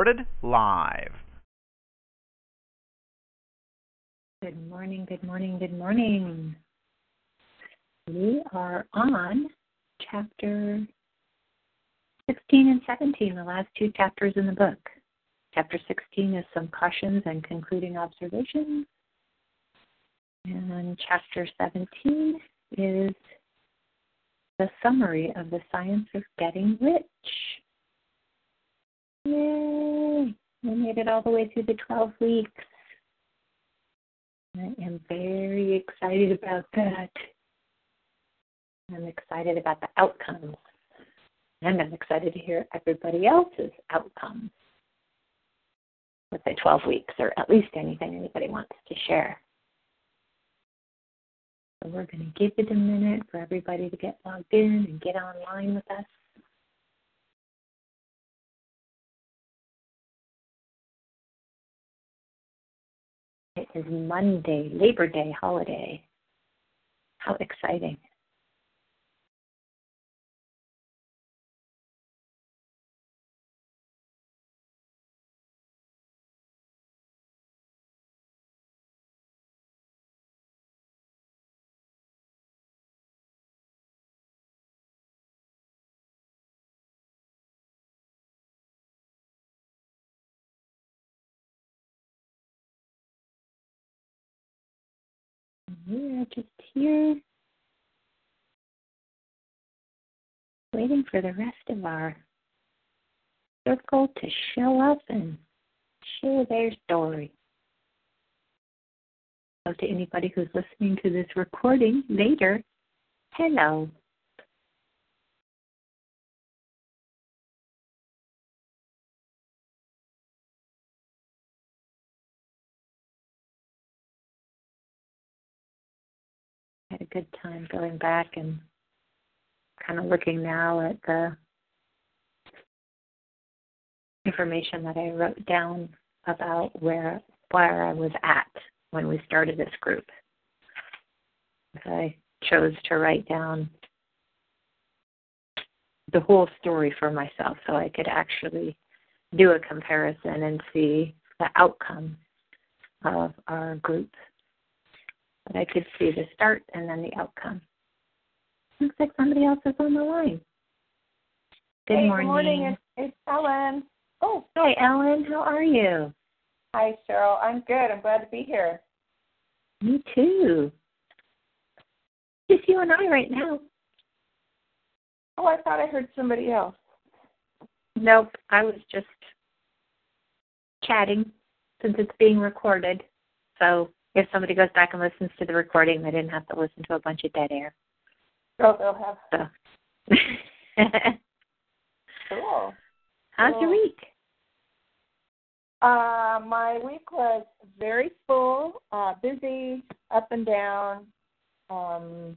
Recorded live. Good morning, good morning, good morning. We are on chapter 16 and 17, the last two chapters in the book. Chapter 16 is some cautions and concluding observations. And chapter 17 is the summary of the science of getting rich. Yay! We made it all the way through the 12 weeks. I am very excited about that. I'm excited about the outcomes. And I'm excited to hear everybody else's outcomes with the 12 weeks, or at least anything anybody wants to share. So we're going to give it a minute for everybody to get logged in and get online with us. It is Monday, Labor Day holiday. How exciting! We're just here waiting for the rest of our circle to show up and share their story. So, to anybody who's listening to this recording later, hello. Good time going back and kind of looking now at the information that I wrote down about where where I was at when we started this group. I chose to write down the whole story for myself so I could actually do a comparison and see the outcome of our group but I could see the start and then the outcome. Looks like somebody else is on the line. Good hey, morning. Good morning. It's, it's Ellen. Oh, hi, Ellen. How are you? Hi, Cheryl. I'm good. I'm glad to be here. Me too. Just you and I right now. Oh, I thought I heard somebody else. Nope. I was just chatting since it's being recorded. So if somebody goes back and listens to the recording, they didn't have to listen to a bunch of dead air. Oh, they'll have. So. cool. How's cool. your week? Uh, my week was very full, uh, busy, up and down. Um,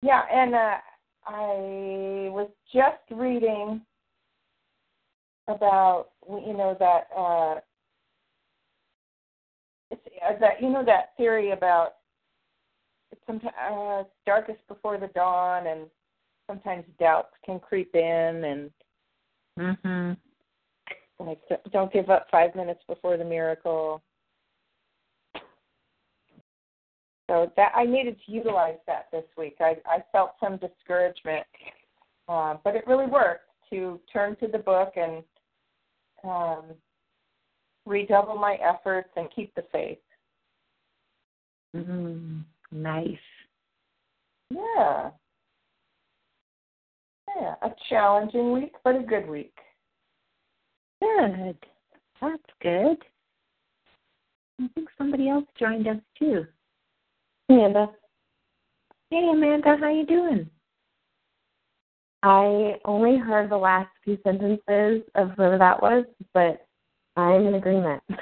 yeah, and uh, I was just reading about you know that uh, uh, that you know that theory about sometimes uh, darkest before the dawn, and sometimes doubts can creep in, and Mhm. like don't give up five minutes before the miracle. So that I needed to utilize that this week. I I felt some discouragement, uh, but it really worked to turn to the book and um, redouble my efforts and keep the faith. Mm, nice. Yeah. Yeah, a challenging week, but a good week. Good. That's good. I think somebody else joined us too. Amanda. Hey Amanda, how you doing? I only heard the last few sentences of whoever that was, but I'm in agreement.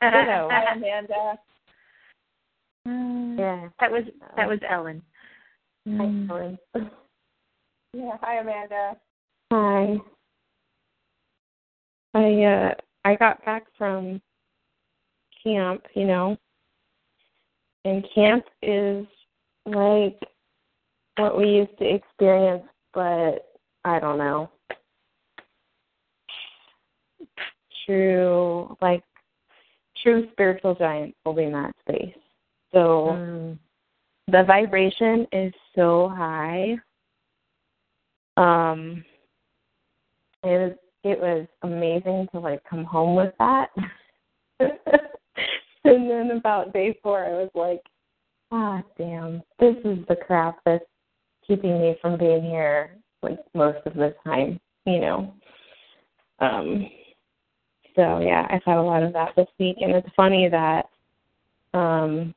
Hello, hi Amanda. yeah. That was that was Ellen. Hi, Mm. Ellen. Yeah, hi Amanda. Hi. I uh I got back from camp, you know. And camp is like what we used to experience, but I don't know. True like true spiritual giants holding that space. So Mm. the vibration is so high. Um, it was it was amazing to like come home with that. and then about day four, I was like, ah, damn, this is the crap that's keeping me from being here like most of the time, you know. Um, so yeah, I've had a lot of that this week, and it's funny that um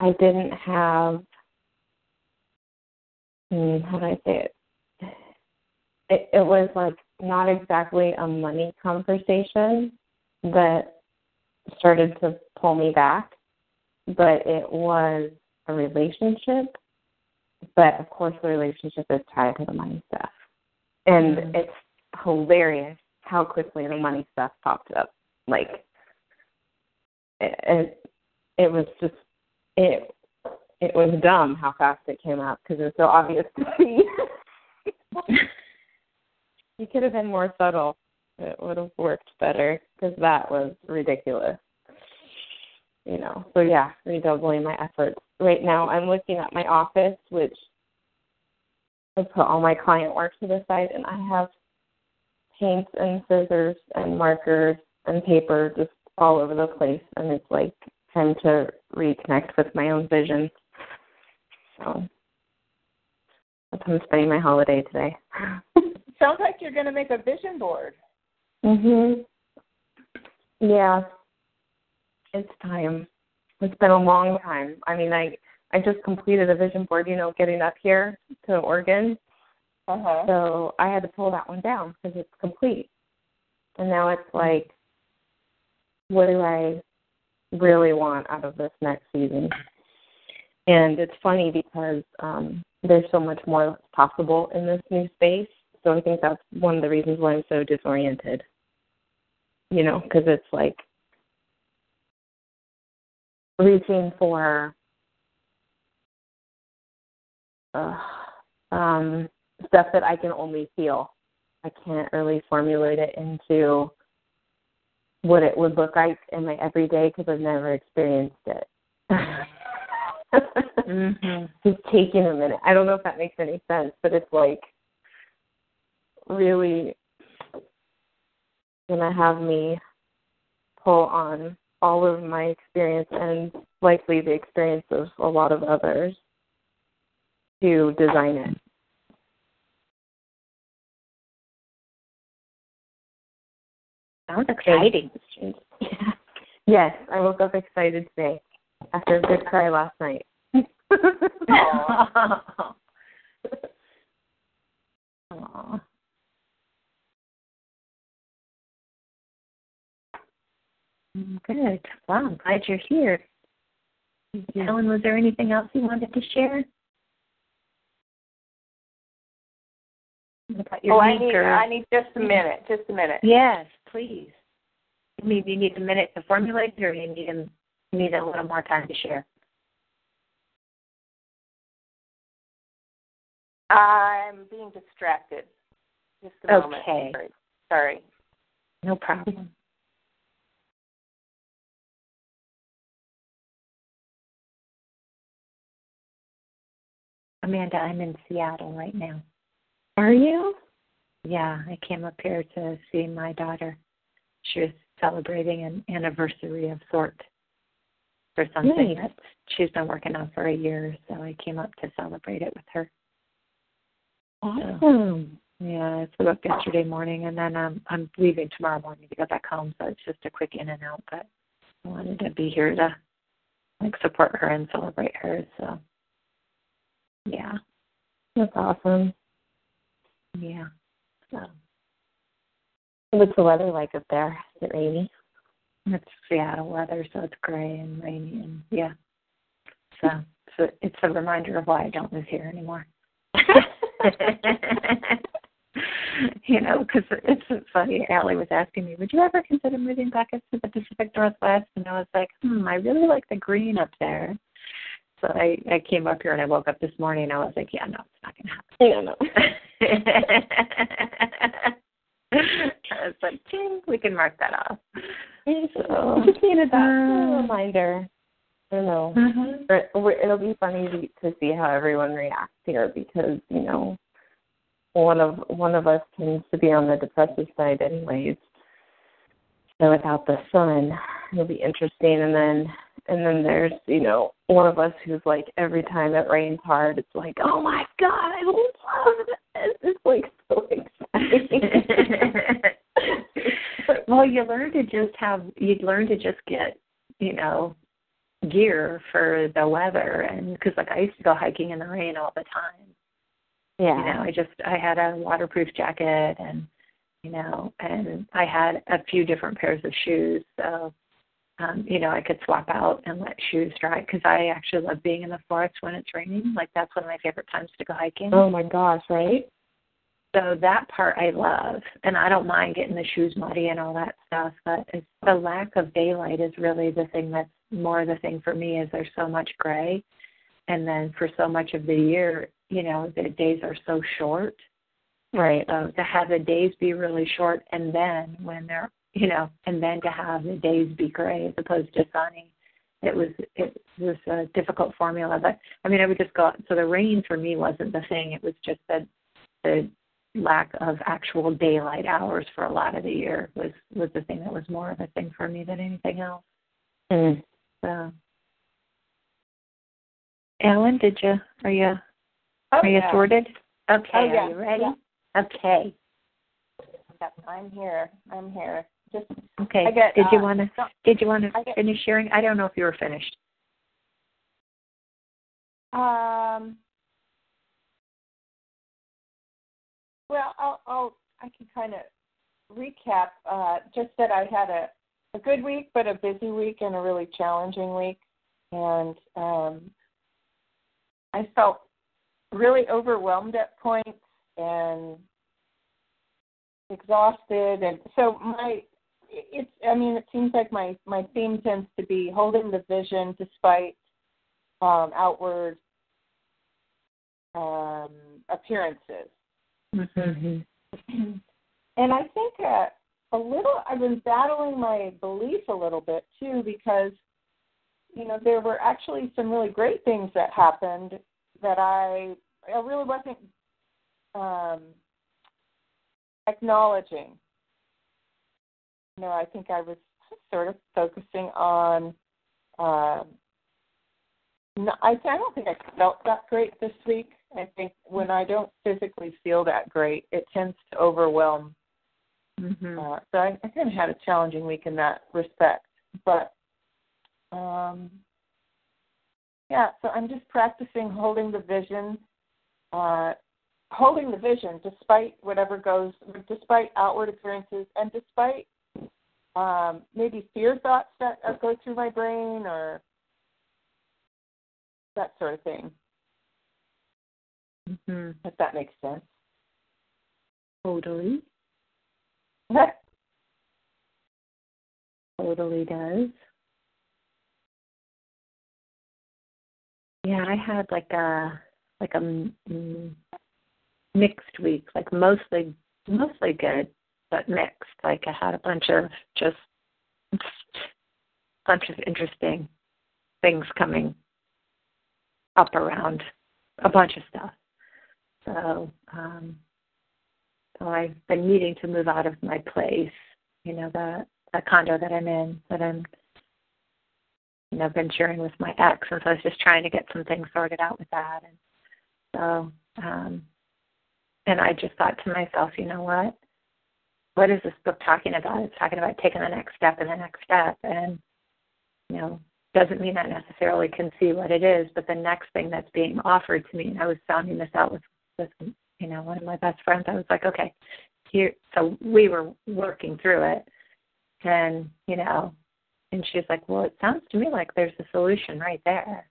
I didn't have hmm, how do I say it? It it was like not exactly a money conversation that started to pull me back, but it was a relationship. But of course the relationship is tied to the money stuff. And Mhm. it's hilarious how quickly the money stuff popped up. Like it, it it was just it it was dumb how fast it came up because it was so obvious to see. you could have been more subtle. It would have worked better because that was ridiculous. You know, so yeah, redoubling my efforts. Right now, I'm looking at my office, which I put all my client work to the side, and I have paints and scissors and markers and paper just all over the place, and it's like time to reconnect with my own vision. So that's how I'm spending my holiday today. Sounds like you're going to make a vision board. mhm. Yeah. It's time. It's been a long time. I mean, I I just completed a vision board, you know, getting up here to Oregon. Uh huh. So I had to pull that one down because it's complete. And now it's like, what do I really want out of this next season? And it's funny because um, there's so much more that's possible in this new space. So I think that's one of the reasons why I'm so disoriented. You know, because it's like reaching for uh, um, stuff that I can only feel. I can't really formulate it into what it would look like in my everyday because I've never experienced it. Mhm. Just taking a minute. I don't know if that makes any sense, but it's like really gonna have me pull on all of my experience and likely the experience of a lot of others to design it. Sounds exciting. Yeah. Yes, I woke up excited today after a good cry last night. Aw. Aw. Mm, Good. Wow, I'm glad you're here. Helen, was there anything else you wanted to share? About your Oh, I need or- I need just a minute. Just a minute. Yes, please. You mean you need a minute to formulate, or you need a, need a little more time to share? I'm being distracted. Just a moment. Okay. Sorry. No problem. Amanda, I'm in Seattle right now. Are you? Yeah, I came up here to see my daughter. She was celebrating an anniversary of sort for something Nice. that she's been working on for a year, so I came up to celebrate it with her. Awesome. Yeah, I flew up yesterday morning and then um I'm leaving tomorrow morning to go back home, so it's just a quick in and out, but I wanted to be here to like support her and celebrate her, so Yeah. That's awesome. Yeah. So What's the weather like up there? Is it rainy? it's Seattle weather, so it's gray and rainy and yeah. So, so it's a reminder of why I don't live here anymore. you know, because it's funny. Allie was asking me, "Would you ever consider moving back up to the Pacific Northwest?" And I was like, "Hmm, I really like the green up there." So I I came up here and I woke up this morning and I was like, "Yeah, no, it's not going to happen." Yeah, no. I was like, "Ding, we can mark that off." So, just needed that Uh, reminder. I don't know. We- it'll be funny to, to see how everyone reacts here because you know one of one of us tends to be on the depressive side anyways. So without the sun, it'll be interesting. And then and then there's you know one of us who's like every time it rains hard, it's like oh my god, I love it. It's like so exciting. well, you learn to just have you learn to just get you know gear for the weather and because like I used to go hiking in the rain all the time. yeah. You know, I just I had a waterproof jacket and you know, and I had a few different pairs of shoes, so um, you know, I could swap out and let shoes dry because I actually love being in the forest when it's raining. Like that's one of my favorite times to go hiking. Oh my gosh, right? So that part I love, and I don't mind getting the shoes muddy and all that stuff. But it's the lack of daylight is really the thing that's more the thing for me. Is there's so much gray, and then for so much of the year, you know, the days are so short. Right. So to have the days be really short, and then when they're, you know, and then to have the days be gray as opposed to sunny, it was it was a difficult formula. But I mean, I would just go. So the rain for me wasn't the thing. It was just the the lack of actual daylight hours for a lot of the year was was the thing that was more of a thing for me than anything else. Mm. So, Ellen, did you are you Oh, are you yeah. sorted? Okay, Oh, yeah. are you ready? Okay, Yep, I'm here. I'm here. Just okay. Get. did you uh, want to no, did you want I to finish sharing? I don't know if you were finished. Um. Well, I'll, I'll I can kind of recap. Uh, just that I had a a good week, but a busy week and a really challenging week, and um, I felt really overwhelmed at points and exhausted, and so my it's I mean it seems like my my theme tends to be holding the vision despite um, outward um, appearances. Mm-hmm. And I think uh, a little, I've been battling my belief a little bit too because, you know, there were actually some really great things that happened that I, I really wasn't um, acknowledging. You know, I think I was sort of focusing on. Um, no, I, I don't think I felt that great this week. I think when I don't physically feel that great, it tends to overwhelm. Mm-hmm. Uh, so I, I kind of had a challenging week in that respect. But um, yeah, so I'm just practicing holding the vision, uh, holding the vision despite whatever goes, despite outward appearances, and despite um, maybe fear thoughts that go through my brain or that sort of thing. Mm-hmm. If that makes sense. Totally, totally does. Yeah, I had like a like a mm, mixed week, like mostly mostly good, but mixed. Like I had a bunch of just bunch of interesting things coming up around a bunch of stuff. So, um, so I've been needing to move out of my place, you know, the the condo that I'm in, that I'm, you know, been sharing with my ex, and so I was just trying to get some things sorted out with that, and so, um, and I just thought to myself, you know what? What is this book talking about? It's talking about taking the next step and the next step, and you know, doesn't mean I necessarily can see what it is, but the next thing that's being offered to me, and I was sounding this out with, with you know, one of my best friends, I was like, okay, here, so we were working through it, and, you know, and she's like, well, it sounds to me like there's a solution right there.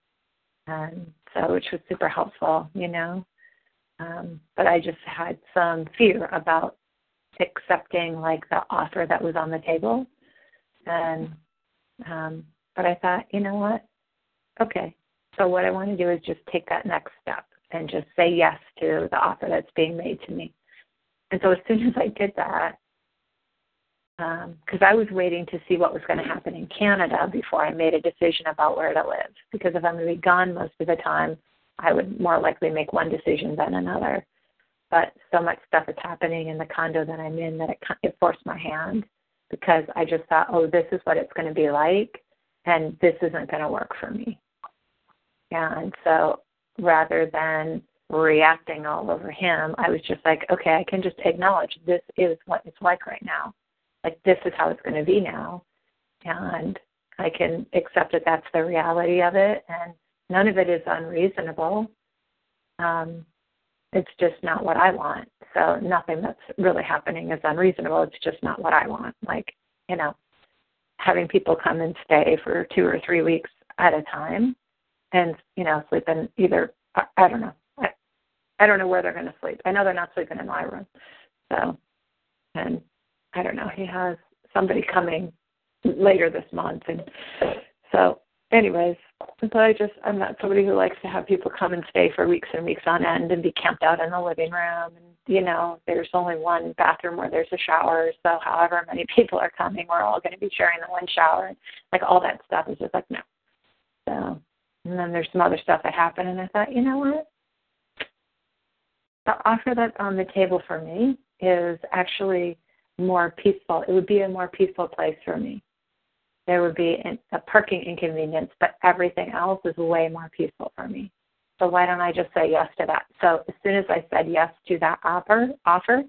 And so, which was super helpful, you know. Um, but I just had some fear about accepting like the offer that was on the table. And um, but I thought, you know what? Okay. So what I want to do is just take that next step and just say yes to the offer that's being made to me. And so as soon as I did that, because um, I was waiting to see what was going to happen in Canada before I made a decision about where to live. Because if I'm going to be gone most of the time, I would more likely make one decision than another. But so much stuff is happening in the condo that I'm in that it, it forced my hand because I just thought, oh, this is what it's going to be like, and this isn't going to work for me. And so rather than reacting all over him, I was just like, okay, I can just acknowledge this is what it's like right now. Like, this is how it's going to be now. And I can accept that that's the reality of it. And none of it is unreasonable. Um, it's just not what I want. So nothing that's really happening is unreasonable. It's just not what I want. Like, you know, having people come and stay for two or three weeks at a time and, you know, sleep in either, I, I don't know. I, I don't know where they're going to sleep. I know they're not sleeping in my room. So, and I don't know, he has somebody coming later this month. And so anyways, so I just I'm not somebody who likes to have people come and stay for weeks and weeks on end and be camped out in the living room and you know, there's only one bathroom where there's a shower, so however many people are coming, we're all gonna be sharing the one shower and like all that stuff is just like no. So and then there's some other stuff that happened and I thought, you know what? The offer that's on the table for me is actually more peaceful. It would be a more peaceful place for me there would be a parking inconvenience, but everything else is way more peaceful for me. So why don't I just say yes to that? So as soon as I said yes to that offer, offer,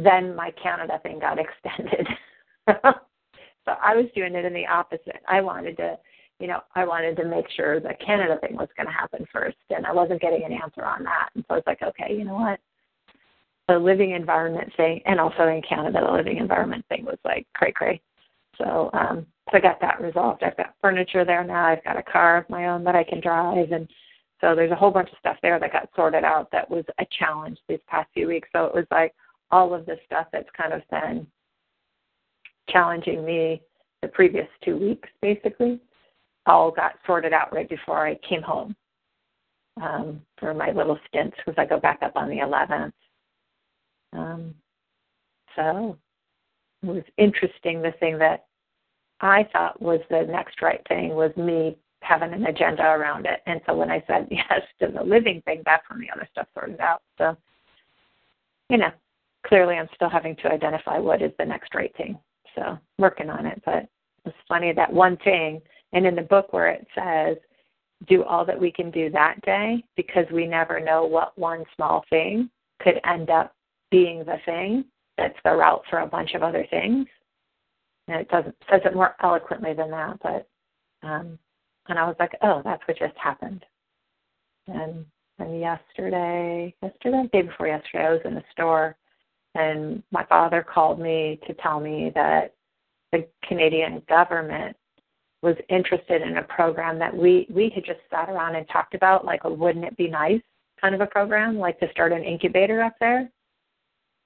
then my Canada thing got extended. so I was doing it in the opposite. I wanted to, you know, I wanted to make sure the Canada thing was going to happen first, and I wasn't getting an answer on that. And so I was like, okay, you know what? The living environment thing, and also in Canada, the living environment thing was like cray cray. So um, so I got that resolved. I've got furniture there now. I've got a car of my own that I can drive, and so there's a whole bunch of stuff there that got sorted out. That was a challenge these past few weeks. So it was like all of this stuff that's kind of been challenging me the previous two weeks, basically, all got sorted out right before I came home um, for my little stints because I go back up on the 11th. Um, so it was interesting the thing that I thought was the next right thing was me having an agenda around it. And so when I said yes to the living thing, that's when the other stuff sorted out. So, you know, clearly I'm still having to identify what is the next right thing. So working on it. But it's funny that one thing, and in the book where it says, do all that we can do that day because we never know what one small thing could end up being the thing that's the route for a bunch of other things. And it doesn't says it more eloquently than that, but um and I was like, Oh, that's what just happened. And and yesterday yesterday, day before yesterday, I was in the store and my father called me to tell me that the Canadian government was interested in a program that we we had just sat around and talked about, like a wouldn't it be nice kind of a program, like to start an incubator up there.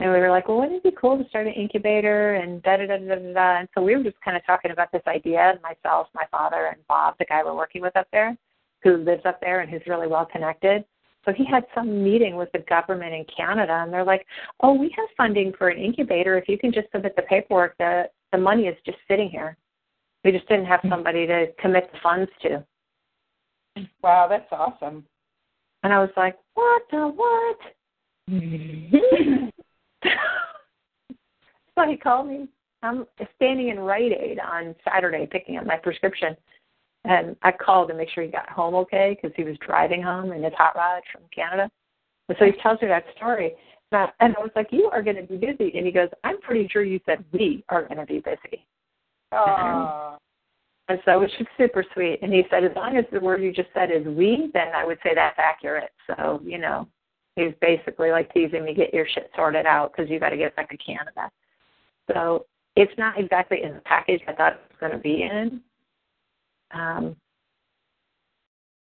And we were like, well, wouldn't it be cool to start an incubator and da da da da da. And so we were just kind of talking about this idea, myself, my father, and Bob, the guy we're working with up there, who lives up there and who's really well connected. So he had some meeting with the government in Canada, and they're like, "Oh, we have funding for an incubator. If you can just submit the paperwork, the the money is just sitting here. We just didn't have somebody to commit the funds to." Wow, that's awesome. And I was like, "What the what?" so he called me. I'm standing in Rite Aid on Saturday picking up my prescription. And I called to make sure he got home okay because he was driving home in his hot rod from Canada. And so he tells me that story. And I, and I was like, You are going to be busy. And he goes, I'm pretty sure you said we are going to be busy. Aww. And so, which is super sweet. And he said, as long as the word you just said is we, then I would say that's accurate. So, you know, he's basically like teasing me, get your shit sorted out because you got to get back to Canada. So it's not exactly in the package I thought it was going to be in. Um,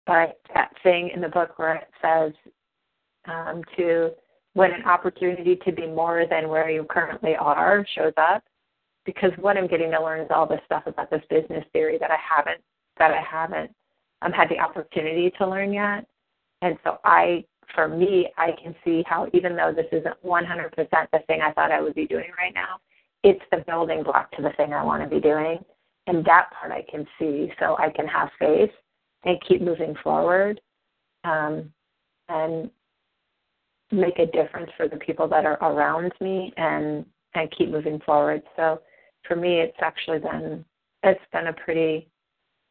but that thing in the book where it says um, to when an opportunity to be more than where you currently are shows up, because what I'm getting to learn is all this stuff about this business theory that I haven't that I haven't um, had the opportunity to learn yet, and so I, for me, I can see how even though this isn't 100% the thing I thought I would be doing right now, it's the building block to the thing I want to be doing, and that part I can see, so I can have faith and keep moving forward, um, and make a difference for the people that are around me, and and keep moving forward. So for me, it's actually been it's been a pretty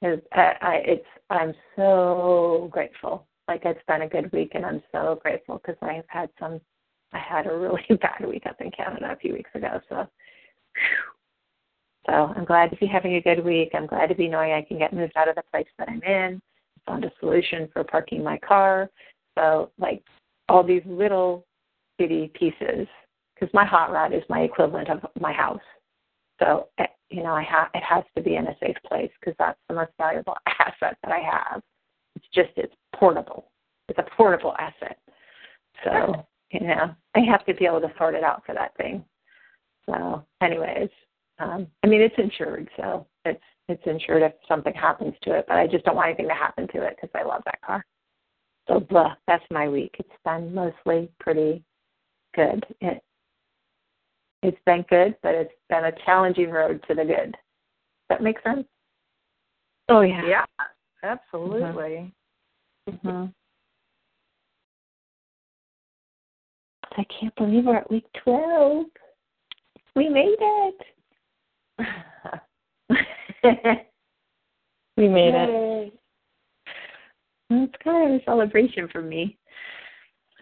it's, I, it's I'm so grateful. Like it's been a good week, and I'm so grateful because I've had some. I had a really bad week up in Canada a few weeks ago, so. So I'm glad to be having a good week. I'm glad to be knowing I can get moved out of the place that I'm in. Found a solution for parking my car. So like all these little bitty pieces, because my hot rod is my equivalent of my house. So eh, you know, I have it has to be in a safe place because that's the most valuable asset that I have. It's just it's portable. It's a portable asset. So you know, I have to be able to sort it out for that thing. So, anyways, um, I mean, it's insured, so it's it's insured if something happens to it. But I just don't want anything to happen to it because I love that car. So, blah, that's my week. It's been mostly pretty good. It it's been good, but it's been a challenging road to the good. Does that make sense? Oh yeah. Yeah, absolutely. Mm-hmm. mm-hmm. I can't believe we're at week twelve. We made it. we made Yay. it. It's kind of a celebration for me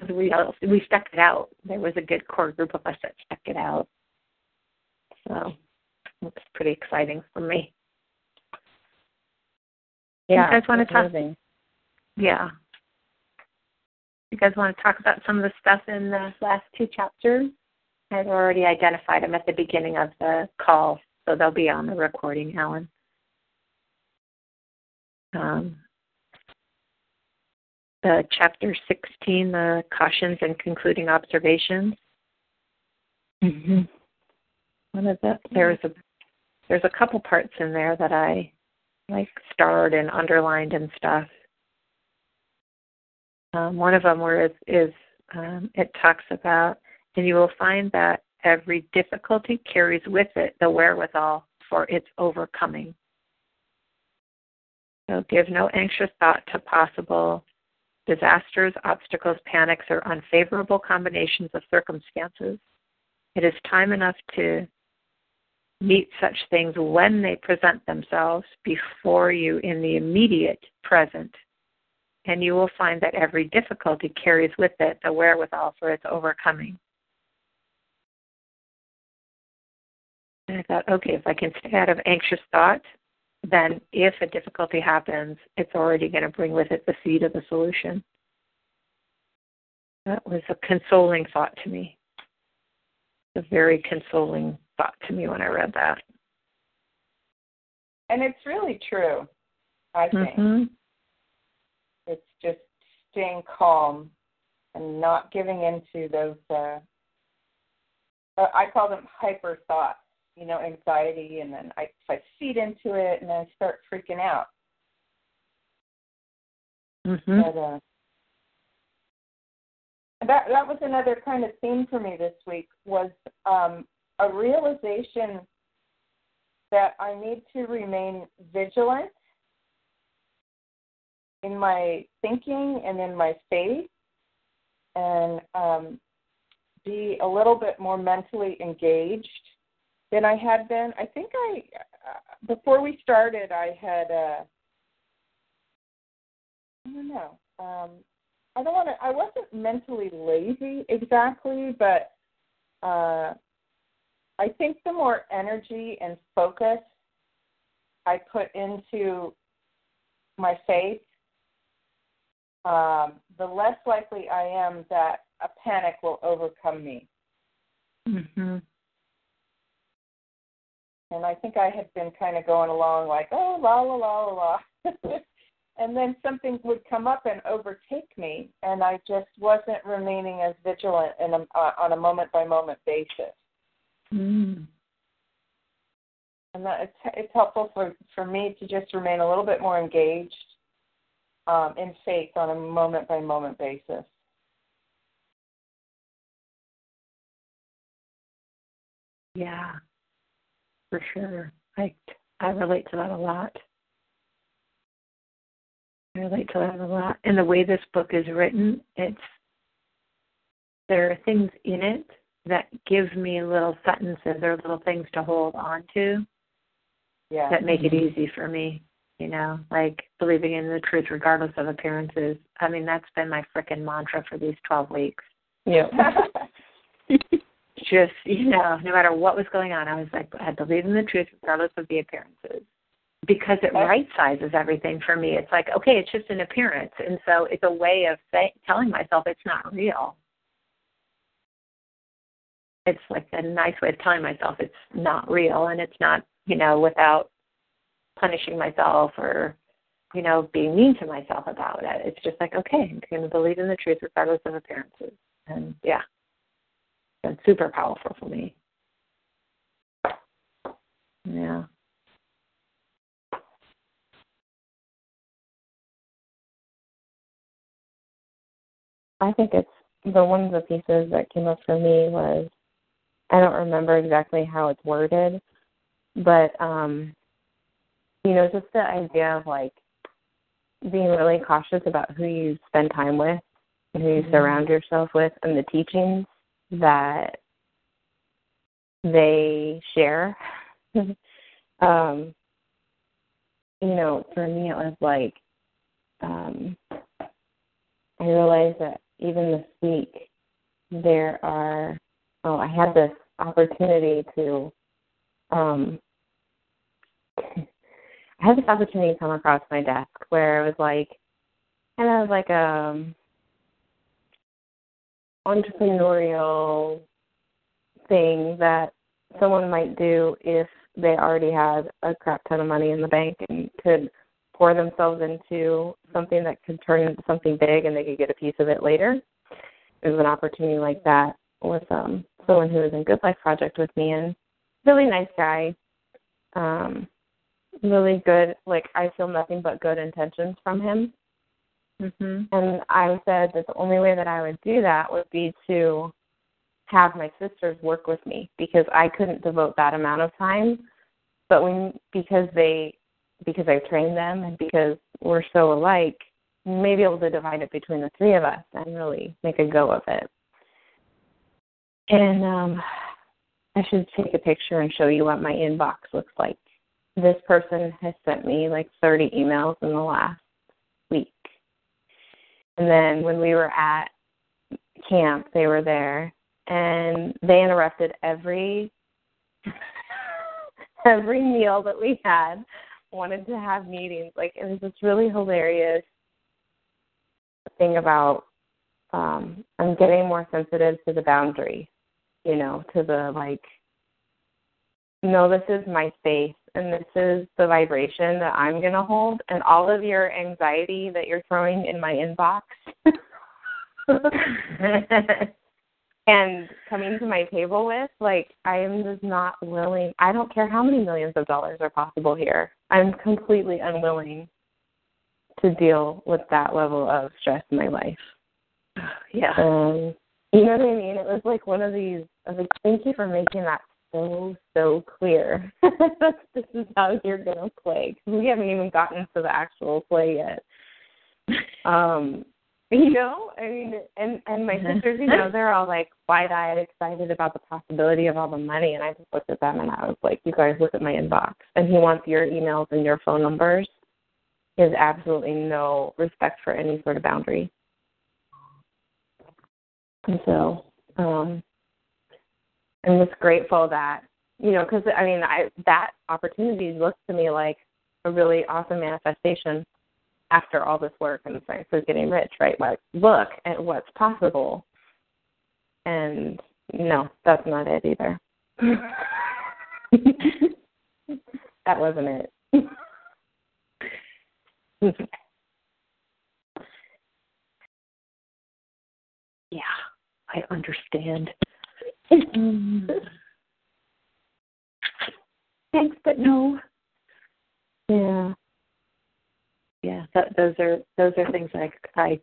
we all, we stuck it out. There was a good core group of us that stuck it out. So it's pretty exciting for me. Yeah, you guys want to talk? Amazing. Yeah. You guys want to talk about some of the stuff in the last two chapters? I've already identified them at the beginning of the call, so they'll be on the recording, Alan. Um, the chapter 16, the cautions and concluding observations. Mm-hmm. One of the there's a there's a couple parts in there that I like starred and underlined and stuff. Um, one of them where it is um, it talks about, and you will find that every difficulty carries with it the wherewithal for its overcoming. So give no anxious thought to possible disasters, obstacles, panics, or unfavorable combinations of circumstances. It is time enough to meet such things when they present themselves before you in the immediate present. And you will find that every difficulty carries with it the wherewithal for its overcoming. And I thought, okay, if I can stay out of anxious thought, then if a difficulty happens, it's already going to bring with it the seed of the solution. That was a consoling thought to me. A very consoling thought to me when I read that. And it's really true, I think. Mm-hmm. It's just staying calm and not giving into those, uh, uh I call them hyper thoughts you know, anxiety, and then I, I feed into it, and then I start freaking out. Mm-hmm. But, uh, that that was another kind of theme for me this week was um, a realization that I need to remain vigilant in my thinking and in my faith, and um, be a little bit more mentally engaged than I had been. I think I uh, before we started, I had uh, I don't know. Um, I don't want to. I wasn't mentally lazy exactly, but uh, I think the more energy and focus I put into my faith, um, the less likely I am that a panic will overcome me. Mhm. And I think I had been kind of going along like, oh, la la la la la. and then something would come up and overtake me, and I just wasn't remaining as vigilant in a, uh, on a moment by moment basis. Mm. And that it's, it's helpful for, for me to just remain a little bit more engaged um, in faith on a moment by moment basis. Yeah, for sure. I I relate to that a lot. I relate to that a lot. And the way this book is written, it's there are things in it that give me little sentences or little things to hold on to Yeah. that make it mm-hmm. easy for me. You know, like believing in the truth regardless of appearances. I mean, that's been my frickin' mantra for these 12 weeks. Yeah. Just, you know, no matter what was going on, I was like, I believe in the truth regardless of the appearances. Because it right sizes everything for me. It's like, okay, it's just an appearance. And so it's a way of say, telling myself it's not real. It's like a nice way of telling myself it's not real and it's not, you know, without punishing myself or, you know, being mean to myself about it. It's just like, okay, I'm going to believe in the truth regardless of appearances. And yeah, been super powerful for me. Yeah. I think it's the one of the pieces that came up for me was I don't remember exactly how it's worded, but um you know, just the idea of like being really cautious about who you spend time with and who you Mhm. surround yourself with and the teachings that they share. um you know, for me it was like um I realized that even this week there are oh I had this opportunity to um I had this opportunity to come across my desk where it was like kind of like a entrepreneurial thing that someone might do if they already had a crap ton of money in the bank and could pour themselves into something that could turn into something big and they could get a piece of it later. Was an opportunity like that with um someone who was in Good Life Project with me and really nice guy. Um really good like I feel nothing but good intentions from him. Mhm. And I said that the only way that I would do that would be to have my sisters work with me because I couldn't devote that amount of time. But when because they because I've trained them and because we're so alike, may be able to divide it between the three of us and really make a go of it. And um I should take a picture and show you what my inbox looks like. This person has sent me like 30 emails in the last. And then when we were at camp, they were there and they interrupted every every meal that we had wanted to have meetings. Like it was this really hilarious thing about um i'm getting more sensitive to the boundary you know to the like no this is my space and this is the vibration that i'm going to hold and all of your anxiety that you're throwing in my inbox. And coming to my table with like i am just not willing i don't care how many millions of dollars are possible here i'm completely unwilling to deal with that level of stress in my life. Yeah. um you know what i mean? It was like one of these i was like thank you for making that so so clear. This is how you're going to play we haven't even gotten to the actual play yet. Um you know i mean and and my sisters you know they're all like wide-eyed excited about the possibility of all the money and i just looked at them and i was like you guys look at my inbox. And he wants your emails and your phone numbers. He has absolutely no respect for any sort of boundary. And so um i'm just grateful that you know because i mean i that opportunity looks to me like a really awesome manifestation after all this work and science is getting rich, right? Like look at what's possible. And no, that's not it either. that wasn't it. yeah, I understand. Thanks, but no. Yeah. Yeah, that, those are those are things like I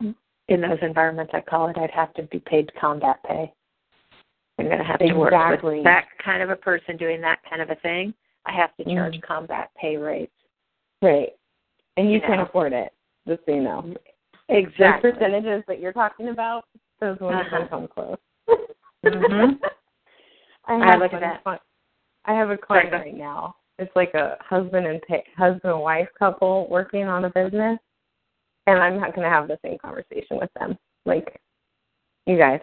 in those environments I call it I'd have to be paid combat pay. I'm going to have to exactly. work with that kind of a person doing that kind of a thing. I have to charge mm combat pay rates. Right. And you, You can't know. afford it, just so you know. Exactly. The percentages that you're talking about, those ones Uh-huh. don't come close. Mhm. I I have look at that. cli- I have a client go- right now. It's like a husband and pa- husband and wife couple working on a business, and I'm not going to have the same conversation with them. Like, you guys,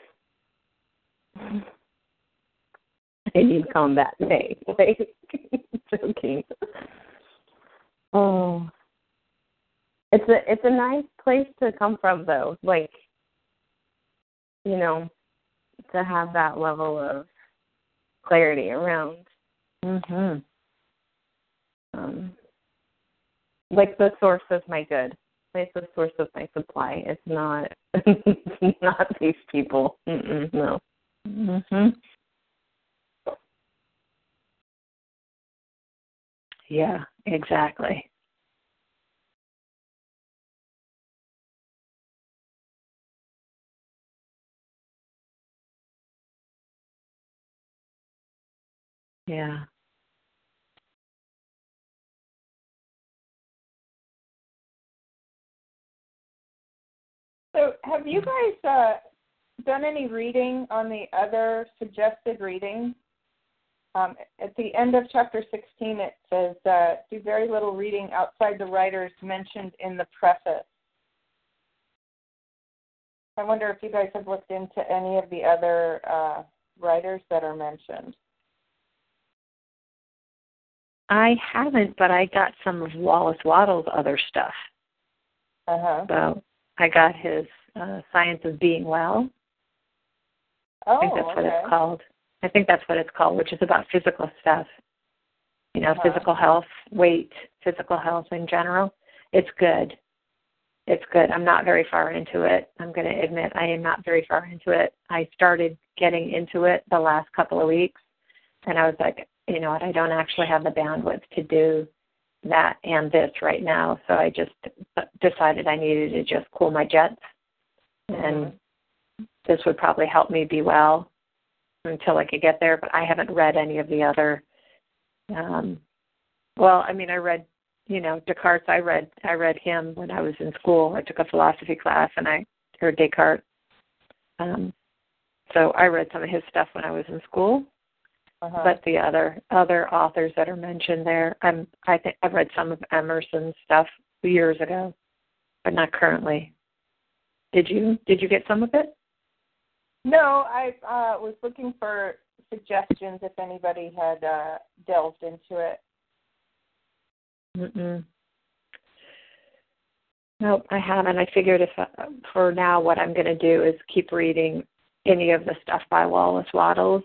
I need combat pay. Like, joking. Oh, it's a it's a nice place to come from though. Like, you know, to have that level of clarity around Mhm. um like the source of my good. Like the source of my supply. It's not it's not these people. Mm-mm, no. Mhm. Yeah, exactly. Yeah. So, have you guys uh, done any reading on the other suggested readings? Um, at the end of chapter 16, it says, uh, do very little reading outside the writers mentioned in the preface. I wonder if you guys have looked into any of the other uh, writers that are mentioned. I haven't, but I got some of Wallace Wattles' other stuff. Uh huh. So I got his uh, Science of Being Well. Oh, I think that's what okay. it's called. I think that's what it's called, which is about physical stuff. You know, Uh-huh. physical health, weight, physical health in general. It's good. It's good. I'm not very far into it. I'm going to admit I am not very far into it. I started getting into it the last couple of weeks, and I was like, you know what, I don't actually have the bandwidth to do that and this right now. So I just decided I needed to just cool my jets and this would probably help me be well until I could get there. But I haven't read any of the other. Um, well, I mean, I read, you know, Descartes. I read, I read him when I was in school. I took a philosophy class, and I heard Descartes. Um, so I read some of his stuff when I was in school. Uh-huh. But the other other authors that are mentioned there, I'm I think I've read some of Emerson's stuff years ago, but not currently. Did you did you get some of it? No, I uh, was looking for suggestions if anybody had uh, delved into it. Mm-mm. Nope, I haven't. I figured if uh, for now, what I'm going to do is keep reading any of the stuff by Wallace Wattles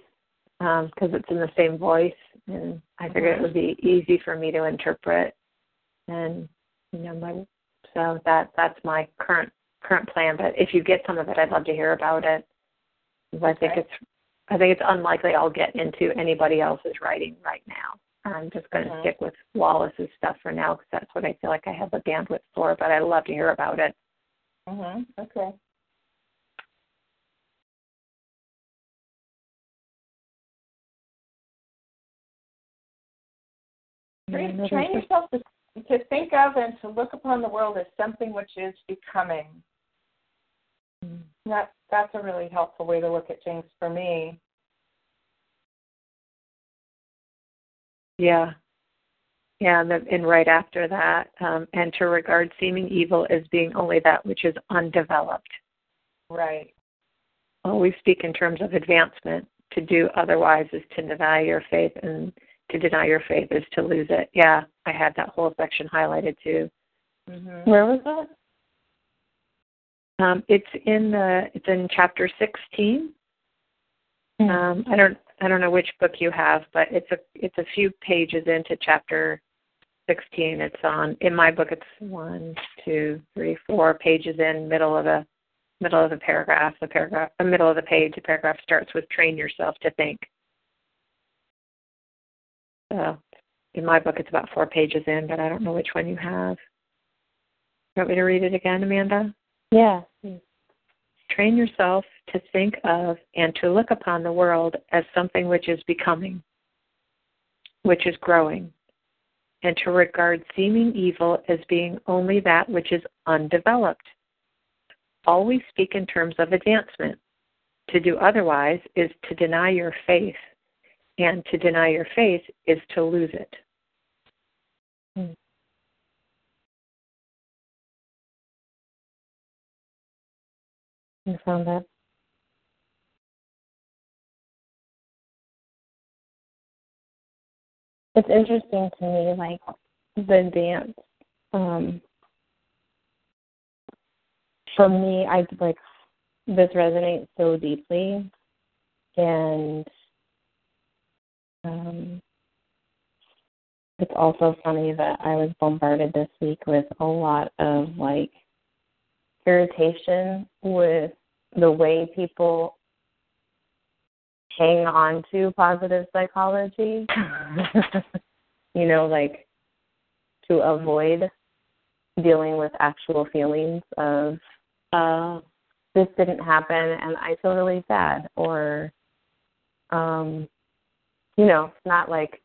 because it's in the same voice, and I figured it would be easy for me to interpret. And you know, my so that that's my current current plan. But if you get some of it, I'd love to hear about it. 'Cause I think it's I think it's unlikely I'll get into anybody else's writing right now. I'm just going to Mhm. stick with Wallace's stuff for now because that's what I feel like I have the bandwidth for. But I'd love to hear about it. Mhm. Okay. Train, Mm, train yourself to, to think of and to look upon the world as something which is becoming. Mm. That that's a really helpful way to look at things for me. Yeah. Yeah, and, the, and right after that, um, and to regard seeming evil as being only that which is undeveloped. Right. Always speak in terms of advancement. To do otherwise is to deny your faith and To deny your faith is to lose it. Yeah, I had that whole section highlighted too. Mm-hmm. Where was that? Um, it's in the it's in chapter 16. Mm-hmm. Um, I don't I don't know which book you have, but it's a it's a few pages into chapter 16. It's on in my book. It's one, two, three, four pages in, middle of a middle of the paragraph. The paragraph, the middle of the page. The paragraph starts with "Train yourself to think." So, in my book, it's about four pages in, but I don't know which one you have. You want me to read it again, Amanda? Yeah. Train yourself to think of and to look upon the world as something which is becoming, which is growing, and to regard seeming evil as being only that which is undeveloped. Always speak in terms of advancement. To do otherwise is to deny your faith, and to deny your faith is to lose it. Hmm. You found that? It's interesting to me, like the dance. Um, for me, I like this resonates so deeply, and um, it's also funny that I was bombarded this week with a lot of like irritation with the way people hang on to positive psychology. you know, like to avoid dealing with actual feelings of uh this didn't happen and I feel really sad or um you know, it's not like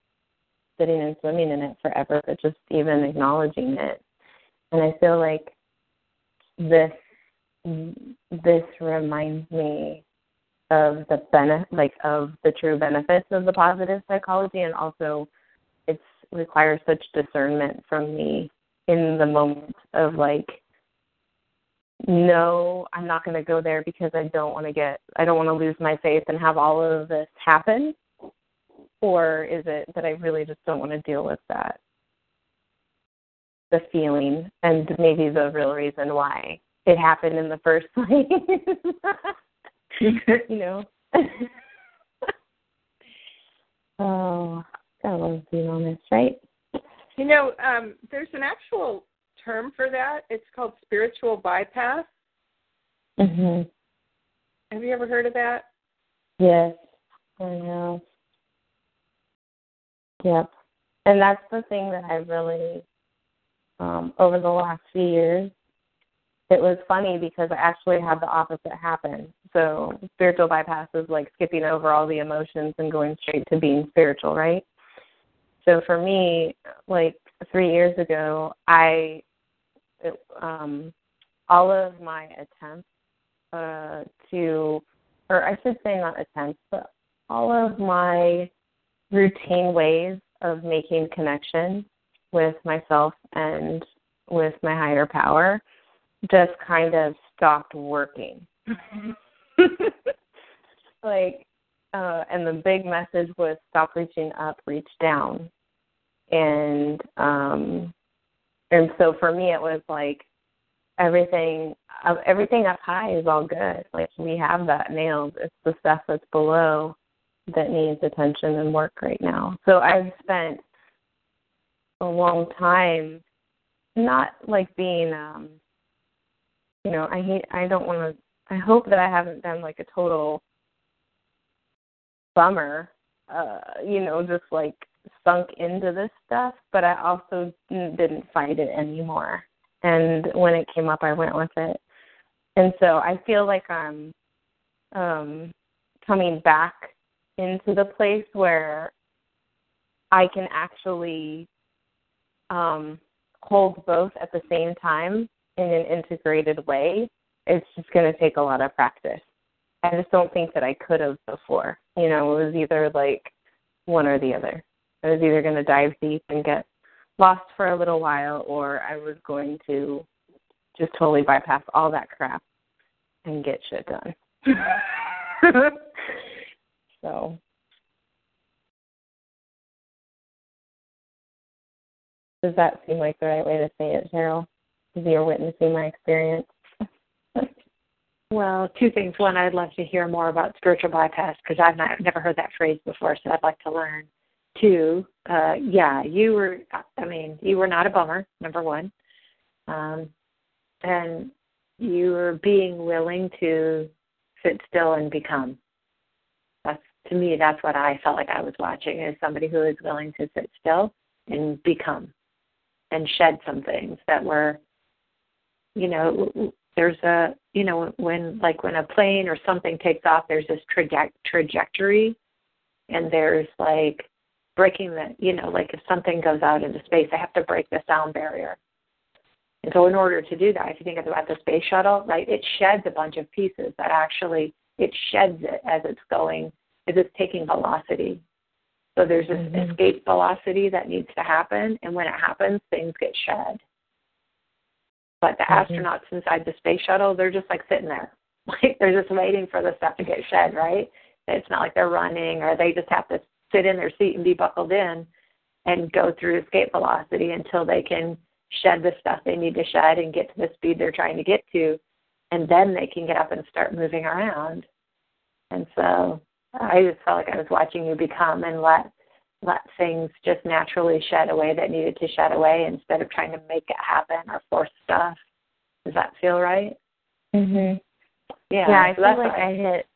sitting and swimming in it forever, but just even acknowledging it. And I feel like this this reminds me of the benefit like of the true benefits of the positive psychology and also it requires such discernment from me in the moment of like no i'm not going to go there because i don't want to get i don't want to lose my faith and have all of this happen or is it that i really just don't want to deal with that the feeling and maybe the real reason why it happened in the first place. you know. oh, gotta love being honest, right? You know, um, there's an actual term for that. It's called spiritual bypass. Mhm. Have you ever heard of that? Yes, I know. Yep. And that's the thing that I really, um, over the last few years, it was funny because I actually had the opposite happen. So spiritual bypass is like skipping over all the emotions and going straight to being spiritual, right? So for me, like three years ago, I it, um, all of my attempts uh, to, or I should say not attempts, but all of my routine ways of making connection with myself and with my higher power just kind of stopped working. like, uh, and the big message was stop reaching up, reach down. And um and so for me it was like everything uh, everything up high is all good. Like we have that nailed. It's the stuff that's below that needs attention and work right now. So I've spent a long time not like being um you know, I hate I don't want to I hope that I haven't been like a total bummer, uh, you know, just like sunk into this stuff, but I also didn't fight it anymore. And when it came up, I went with it. And so I feel like I'm um coming back into the place where I can actually um hold both at the same time in an integrated way, it's just going to take a lot of practice. I just don't think that I could have before. You know, it was either like one or the other. I was either going to dive deep and get lost for a little while, or I was going to just totally bypass all that crap and get shit done. so Does that seem like the right way to say it, Cheryl? Because you're witnessing my experience. well, two things. One, I'd love to hear more about spiritual bypass because I've not, never heard that phrase before, so I'd like to learn. Two, uh, yeah, you were. I mean, you were not a bummer. Number one, um, and you were being willing to sit still and become. To me. That's what I felt like I was watching is somebody who is willing to sit still and become, and shed some things that were, you know, there's a you know when like when a plane or something takes off there's this traje- trajectory and there's like breaking the you know like if something goes out into space they have to break the sound barrier and so in order to do that if you think about the space shuttle right it sheds a bunch of pieces that actually it sheds it as it's going as it's taking velocity so there's this mm-hmm. escape velocity that needs to happen and when it happens things get shed but the mm-hmm. astronauts inside the space shuttle, they're just like sitting there. Like they're just waiting for the stuff to get shed, right? It's not like they're running or they just have to sit in their seat and be buckled in and go through escape velocity until they can shed the stuff they need to shed and get to the speed they're trying to get to. And then they can get up and start moving around. And so I just felt like I was watching you become and let let things just naturally shed away that needed to shed away instead of trying to make it happen or force stuff. Does that feel right? Mhm. Yeah. Yeah, I so feel like I hit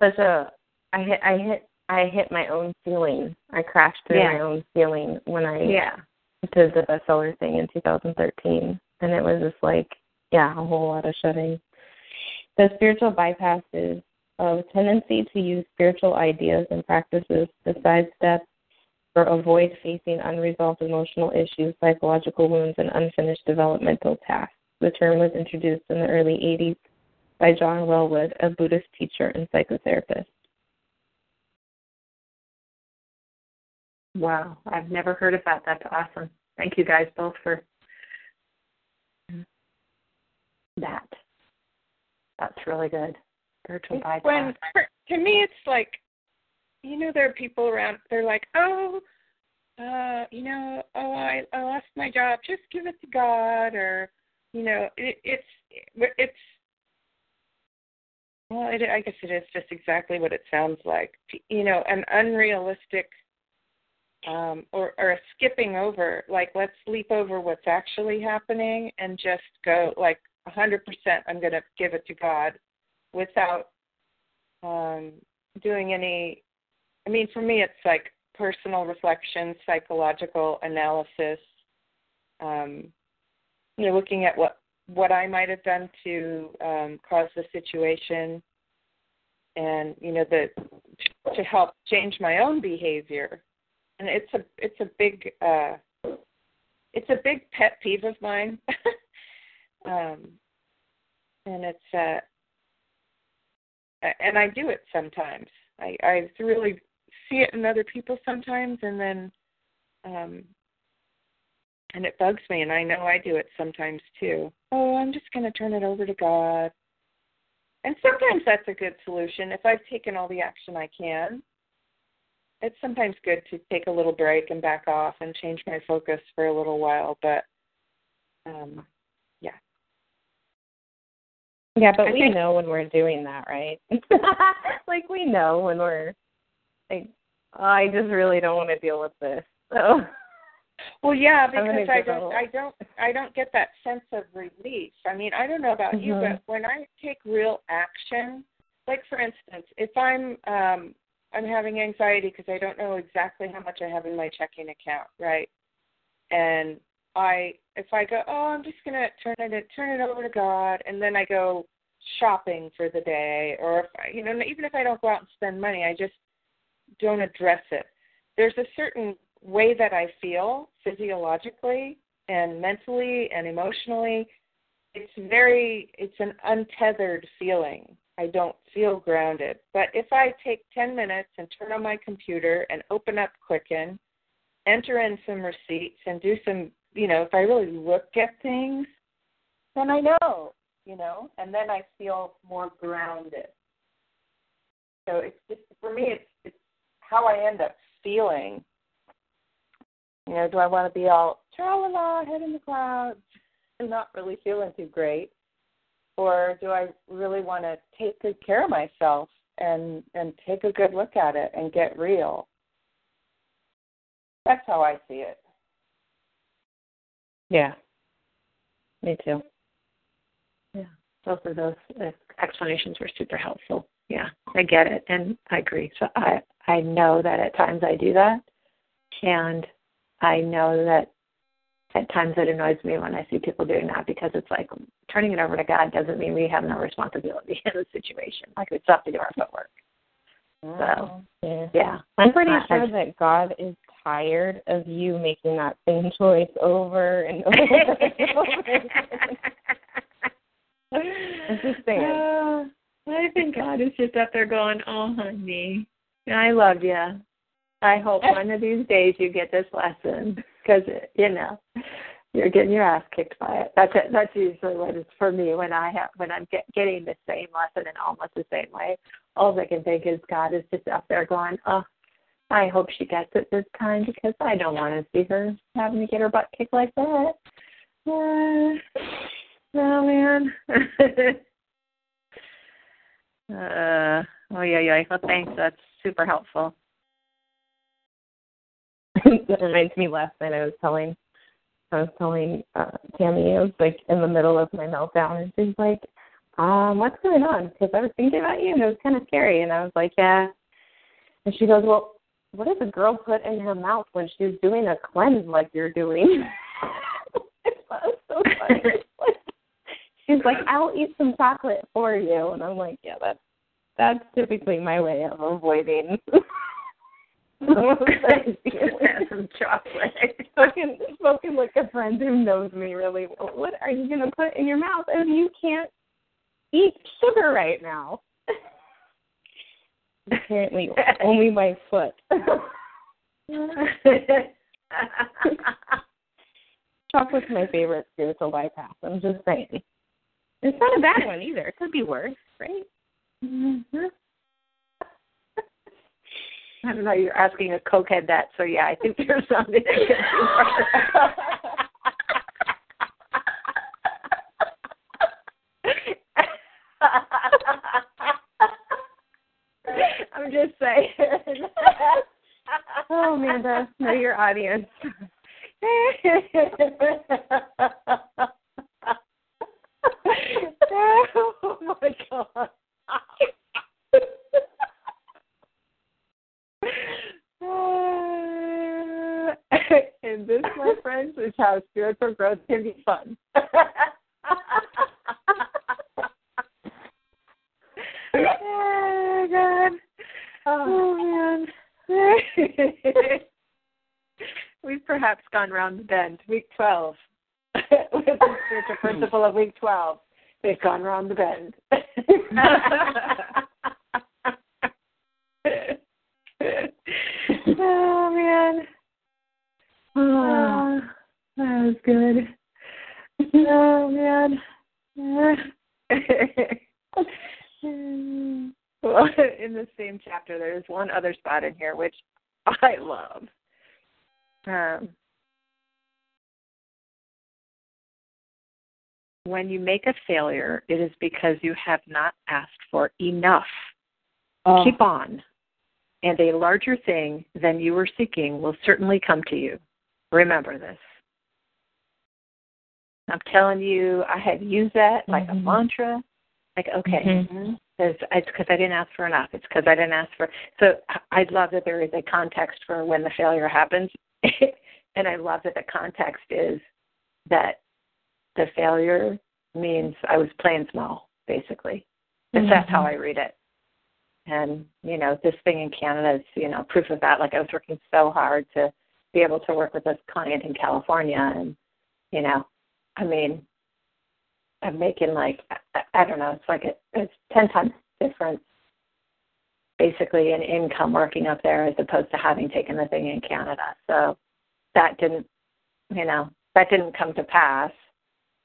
such a I hit I hit I hit my own ceiling. I crashed through yeah. my own ceiling when I yeah. did the bestseller thing in 2013, and it was just like yeah, a whole lot of shedding. The spiritual bypass is a tendency to use spiritual ideas and practices to sidestep or avoid facing unresolved emotional issues, psychological wounds, and unfinished developmental tasks. The term was introduced in the early 80s by John Welwood, a Buddhist teacher and psychotherapist. Wow, I've never heard of that. That's awesome. Thank you guys both for that. That's really good. Spiritual bypass. When to me, it's like you know, there are people around. They're like, oh, uh, you know, oh, I I lost my job. Just give it to God, or you know, it, it's it's. Well, it, I guess it is just exactly what it sounds like. You know, an unrealistic um, or, or a skipping over, like let's leap over what's actually happening and just go like a 100%. I'm going to give it to God without um, doing any I mean, for me, it's like personal reflection, psychological analysis. Um, you know, looking at what what I might have done to um, cause the situation, and you know, the to help change my own behavior. And it's a it's a big uh, it's a big pet peeve of mine. um, and it's uh, and I do it sometimes. I I really see it in other people sometimes and then um and it bugs me and I know I do it sometimes too. Oh, I'm just going to turn it over to God. And sometimes that's a good solution if I've taken all the action I can. It's sometimes good to take a little break and back off and change my focus for a little while, but um. Yeah, but we know when we're doing that, right? like we know when we're like I just really don't want to deal with this. So well, yeah, because I don't, I don't, I don't get that sense of relief. I mean, I don't know about mm-hmm. you, but when I take real action, like for instance, if I'm, um, I'm having anxiety because I don't know exactly how much I have in my checking account, right? And I, if I go, oh, I'm just gonna turn it, turn it over to God, and then I go shopping for the day, or if I, you know, even if I don't go out and spend money, I just don't address it. There's a certain way that I feel physiologically and mentally and emotionally. It's very, it's an untethered feeling. I don't feel grounded. But if I take 10 minutes and turn on my computer and open up Quicken, enter in some receipts and do some, you know, if I really look at things, then I know, you know, and then I feel more grounded. So it's just for me, it's it's how I end up feeling. You know, do I want to be all tra la la, head in the clouds, and not really feeling too great? Or do I really want to take good care of myself and and take a good look at it and get real? That's how I see it. Yeah. Me too. Yeah. Both of those uh, explanations were super helpful. Yeah, I get it, and I agree. So I I know that at times I do that, and I know that at times it annoys me when I see people doing that because it's like turning it over to God doesn't mean we have no responsibility in the situation. Like we still have to do our footwork. So oh, yeah, yeah. I'm pretty I- sure I- that God is tired of you making that same choice over and over. I'm just saying. Uh, I think God is just up there going, "Oh, honey, I love you. I hope one of these days you get this lesson because you know you're getting your ass kicked by it. That's it. That's usually what it's for me when I have when I'm get, getting the same lesson in almost the same way. All I can think is God is just up there going, "Oh, I hope she gets it this time because I don't want to see her having to get her butt kicked like that." Uh, oh man. uh, oh yeah, yeah. Well, thanks. That's super helpful. that reminds me last night I was telling I was telling uh Tammy I was like in the middle of my meltdown and she's like, um, what's going on? Because I was thinking about you and it was kind of scary and I was like, yeah. And she goes, well, what does a girl put in her mouth when she's doing a cleanse like you're doing? was so funny. she's like, I'll eat some chocolate for you, and I'm like, yeah, that's that's typically my way of avoiding. Some chocolate. spoken spoken like a friend who knows me really well. What are you gonna put in your mouth if you can't eat sugar right now? Apparently only my foot. Chocolate's my favorite spiritual bypass. I'm just saying. It's not a bad one either. It could be worse, right? Mm-hmm. I don't know. You're asking a cokehead that, so yeah, I think there's something that I'm just saying. Oh, Amanda, know your audience. oh my god. and this, my friends, is how spiritual growth can be fun. oh God. Oh, oh man. We've perhaps gone round the bend. Week twelve. With the spiritual principle of week twelve. They've gone round the bend. oh man. Oh, oh, that was good. Oh man. Well, in the same chapter, there's one other spot in here which I love. Um, when you make a failure, it is because you have not asked for enough. Oh. Keep on, and a larger thing than you were seeking will certainly come to you. Remember this. I'm telling you, I have used that like a Mhm. mantra. Like, okay, Mhm. It's because I didn't ask for enough. It's because I didn't ask for. So I- I'd love that there is a context for when the failure happens, and I love that the context is that the failure means I was playing small, basically. And that's how mm-hmm. I read it. And you know, this thing in Canada is you know proof of that. Like I was working so hard to be able to work with this client in California, and you know, I mean, I'm making like I, I don't know, it's like a, it's ten times difference basically in income working up there as opposed to having taken the thing in Canada. So that didn't, you know, that didn't come to pass.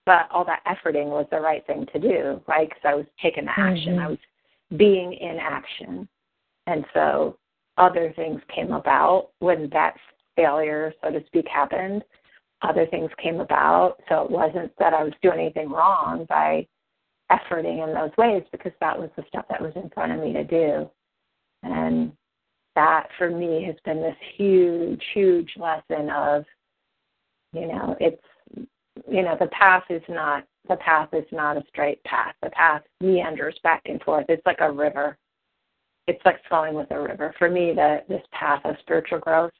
But all that efforting was the right thing to do, right? Because I was taking the action. Mhm. I was being in action. And so other things came about when that failure, so to speak, happened. Other things came about. So it wasn't that I was doing anything wrong by efforting in those ways because that was the stuff that was in front of me to do. And that for me has been this huge, huge lesson of, you know, it's, you know, the path is not, the path is not a straight path. The path meanders back and forth. It's like a river. It's like flowing with a river. For me, the this path of spiritual growth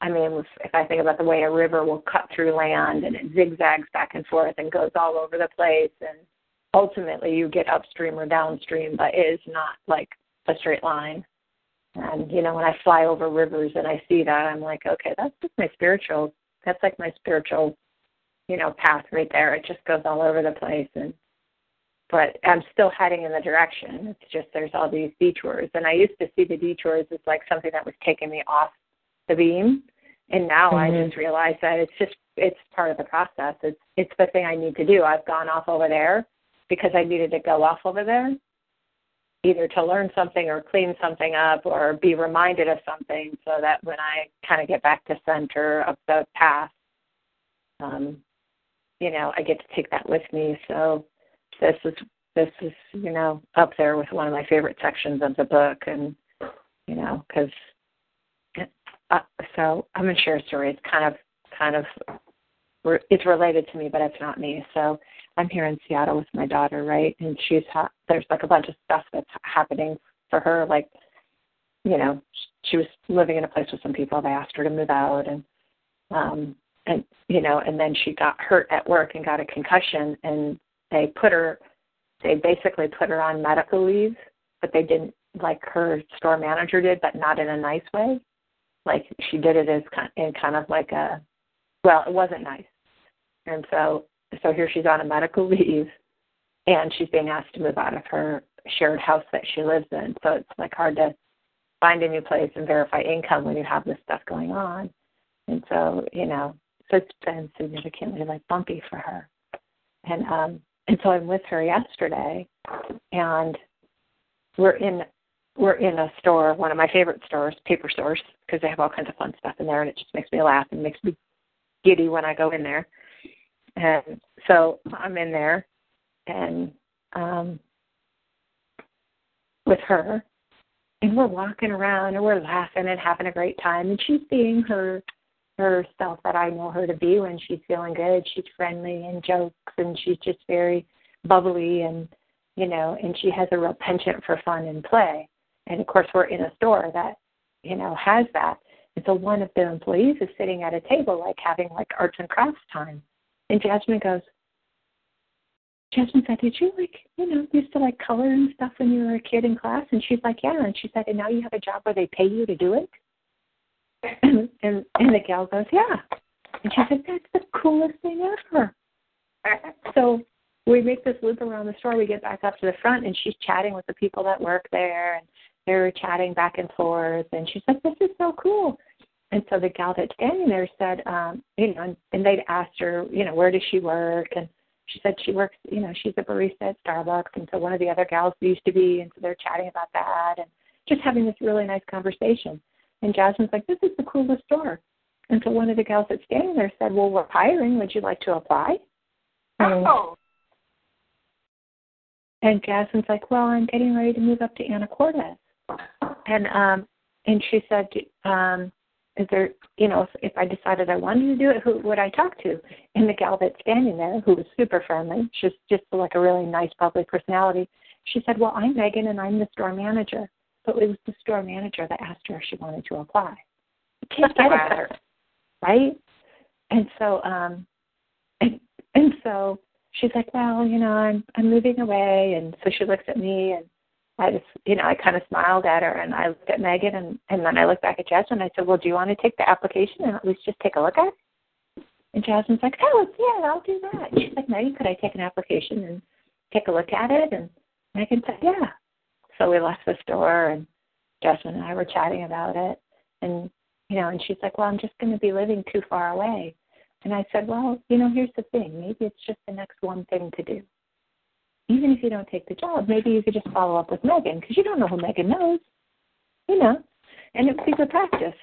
I mean, if I think about the way a river will cut through land and it zigzags back and forth and goes all over the place, and ultimately you get upstream or downstream, but it is not like a straight line. And you know, when I fly over rivers and I see that, I'm like, okay, that's just my spiritual. That's like my spiritual, you know, path right there. It just goes all over the place, and but I'm still heading in the direction. It's just there's all these detours, and I used to see the detours as like something that was taking me off the beam. And now mm-hmm. I just realize that it's just it's part of the process. It's it's the thing I need to do. I've gone off over there because I needed to go off over there, either to learn something or clean something up or be reminded of something so that when I kind of get back to center of the path, um, you know, I get to take that with me. So this is this is you know up there with one of my favorite sections of the book, and you know because uh, so I'm gonna share a story. It's kind of kind of re- it's related to me, but it's not me. So I'm here in Seattle with my daughter, right? And she's ha- there's like a bunch of stuff that's happening for her. Like, you know, she was living in a place with some people. They asked her to move out, and um, and you know, and then she got hurt at work and got a concussion, and they put her, they basically put her on medical leave, but they didn't like her store manager did, but not in a nice way like she did it as kind in kind of like a well, it wasn't nice. And so so here she's on a medical leave and she's being asked to move out of her shared house that she lives in. So it's like hard to find a new place and verify income when you have this stuff going on. And so, you know, so it's been significantly like bumpy for her. And um and so I'm with her yesterday and we're in we're in a store, one of my favorite stores, paper stores, because they have all kinds of fun stuff in there, and it just makes me laugh and makes me giddy when I go in there. And so I'm in there, and um, with her, and we're walking around and we're laughing and having a great time, and she's being her herself that I know her to be when she's feeling good. She's friendly and jokes, and she's just very bubbly and you know, and she has a real penchant for fun and play. And of course, we're in a store that, you know, has that. And so one of the employees is sitting at a table, like having like arts and crafts time. And Jasmine goes, Jasmine said, Did you like, you know, used to like color and stuff when you were a kid in class? And she's like, Yeah. And she said, And now you have a job where they pay you to do it? And and, the gal goes, Yeah. And she said, That's the coolest thing ever. So we make this loop around the store. We get back up to the front, and she's chatting with the people that work there, and they were chatting back and forth, and she's like, "This is so cool." And so the gal that's standing there said, um, you know, and, and they'd asked her, you know, where does she work? And she said she works, you know, she's a barista at Starbucks. And so one of the other gals used to be, and so they're chatting about that and just having this really nice conversation. And Jasmine's like, this is the coolest store. And so one of the gals that's standing there said, well, we're hiring. Would you like to apply? Oh. And Jasmine's like, well, I'm getting ready to move up to Anacortes and um and she said um is there you know if, if i decided i wanted to do it who would i talk to? And the gal that's standing there who was super friendly she's just like a really nice bubbly personality she said well i'm megan and i'm the store manager. So it was the store manager that asked her if she wanted to apply. You can't get it better right? And so um and and so she's like well you know i'm i'm moving away. And so she looks at me and I just, you know, I kind of smiled at her and I looked at Megan and, and then I looked back at Jasmine. And I said, well, do you want to take the application and at least just take a look at it? And Jasmine's like, oh, yeah, I'll do that. she's like, Megan, could I take an application and take a look at it? And Megan said, yeah. So we left the store and Jasmine and I were chatting about it. And, you know, and she's like, well, I'm just going to be living too far away. And I said, well, you know, here's the thing. Maybe it's just the next one thing to do even if you don't take the job, maybe you could just follow up with Megan because you don't know who Megan knows, you know, and it would be good practice.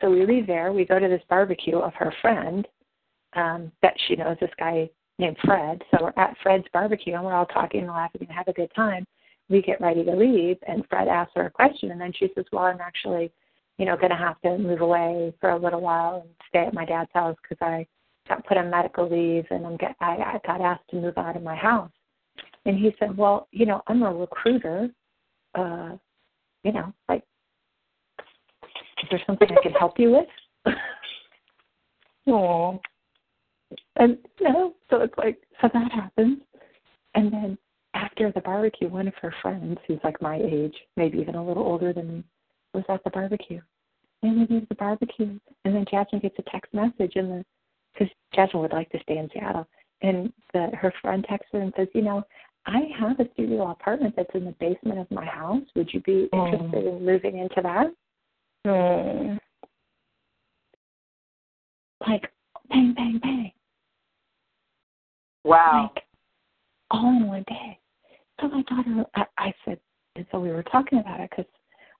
So we leave there. We go to this barbecue of her friend um, that she knows. This guy named Fred. So we're at Fred's barbecue and we're all talking and laughing and have a good time. We get ready to leave, and Fred asks her a question, and then she says, "Well, I'm actually, you know, going to have to move away for a little while and stay at my dad's house because I got put on medical leave and I'm get I, I got asked to move out of my house." And he said, "Well, you know, I'm a recruiter. Uh, you know, like, is there something I can help you with?" Oh. And you know, so it's like so that happens. And then after the barbecue, one of her friends, who's like my age, maybe even a little older than me, was at the barbecue. And we leave the barbecue, and then Jasmine gets a text message, and the because Jasmine would like to stay in Seattle, and the her friend texts her and says, you know, I have a studio apartment that's in the basement of my house. Would you be Oh. interested in moving into that? Oh. Like, bang, bang, bang. Wow. like all in one day. So my daughter, I, I said, and so we were talking about it because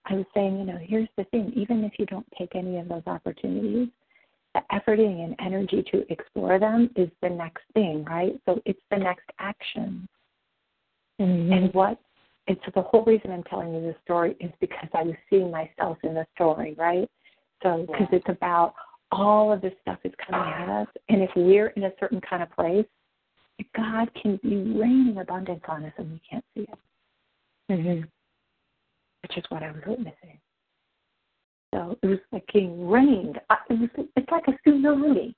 I was saying, you know, here's the thing: even if you don't take any of those opportunities, the efforting and energy to explore them is the next thing, right? So it's the next action. Mm-hmm. And what? And so the whole reason I'm telling you this story is because I was seeing myself in the story, right? So because it's about all of this stuff is coming at us, and if we're in a certain kind of place, God can be raining abundance on us and we can't see it, Mm-hmm. which is what I was witnessing. So it was like getting rained. It was, it's like a tsunami,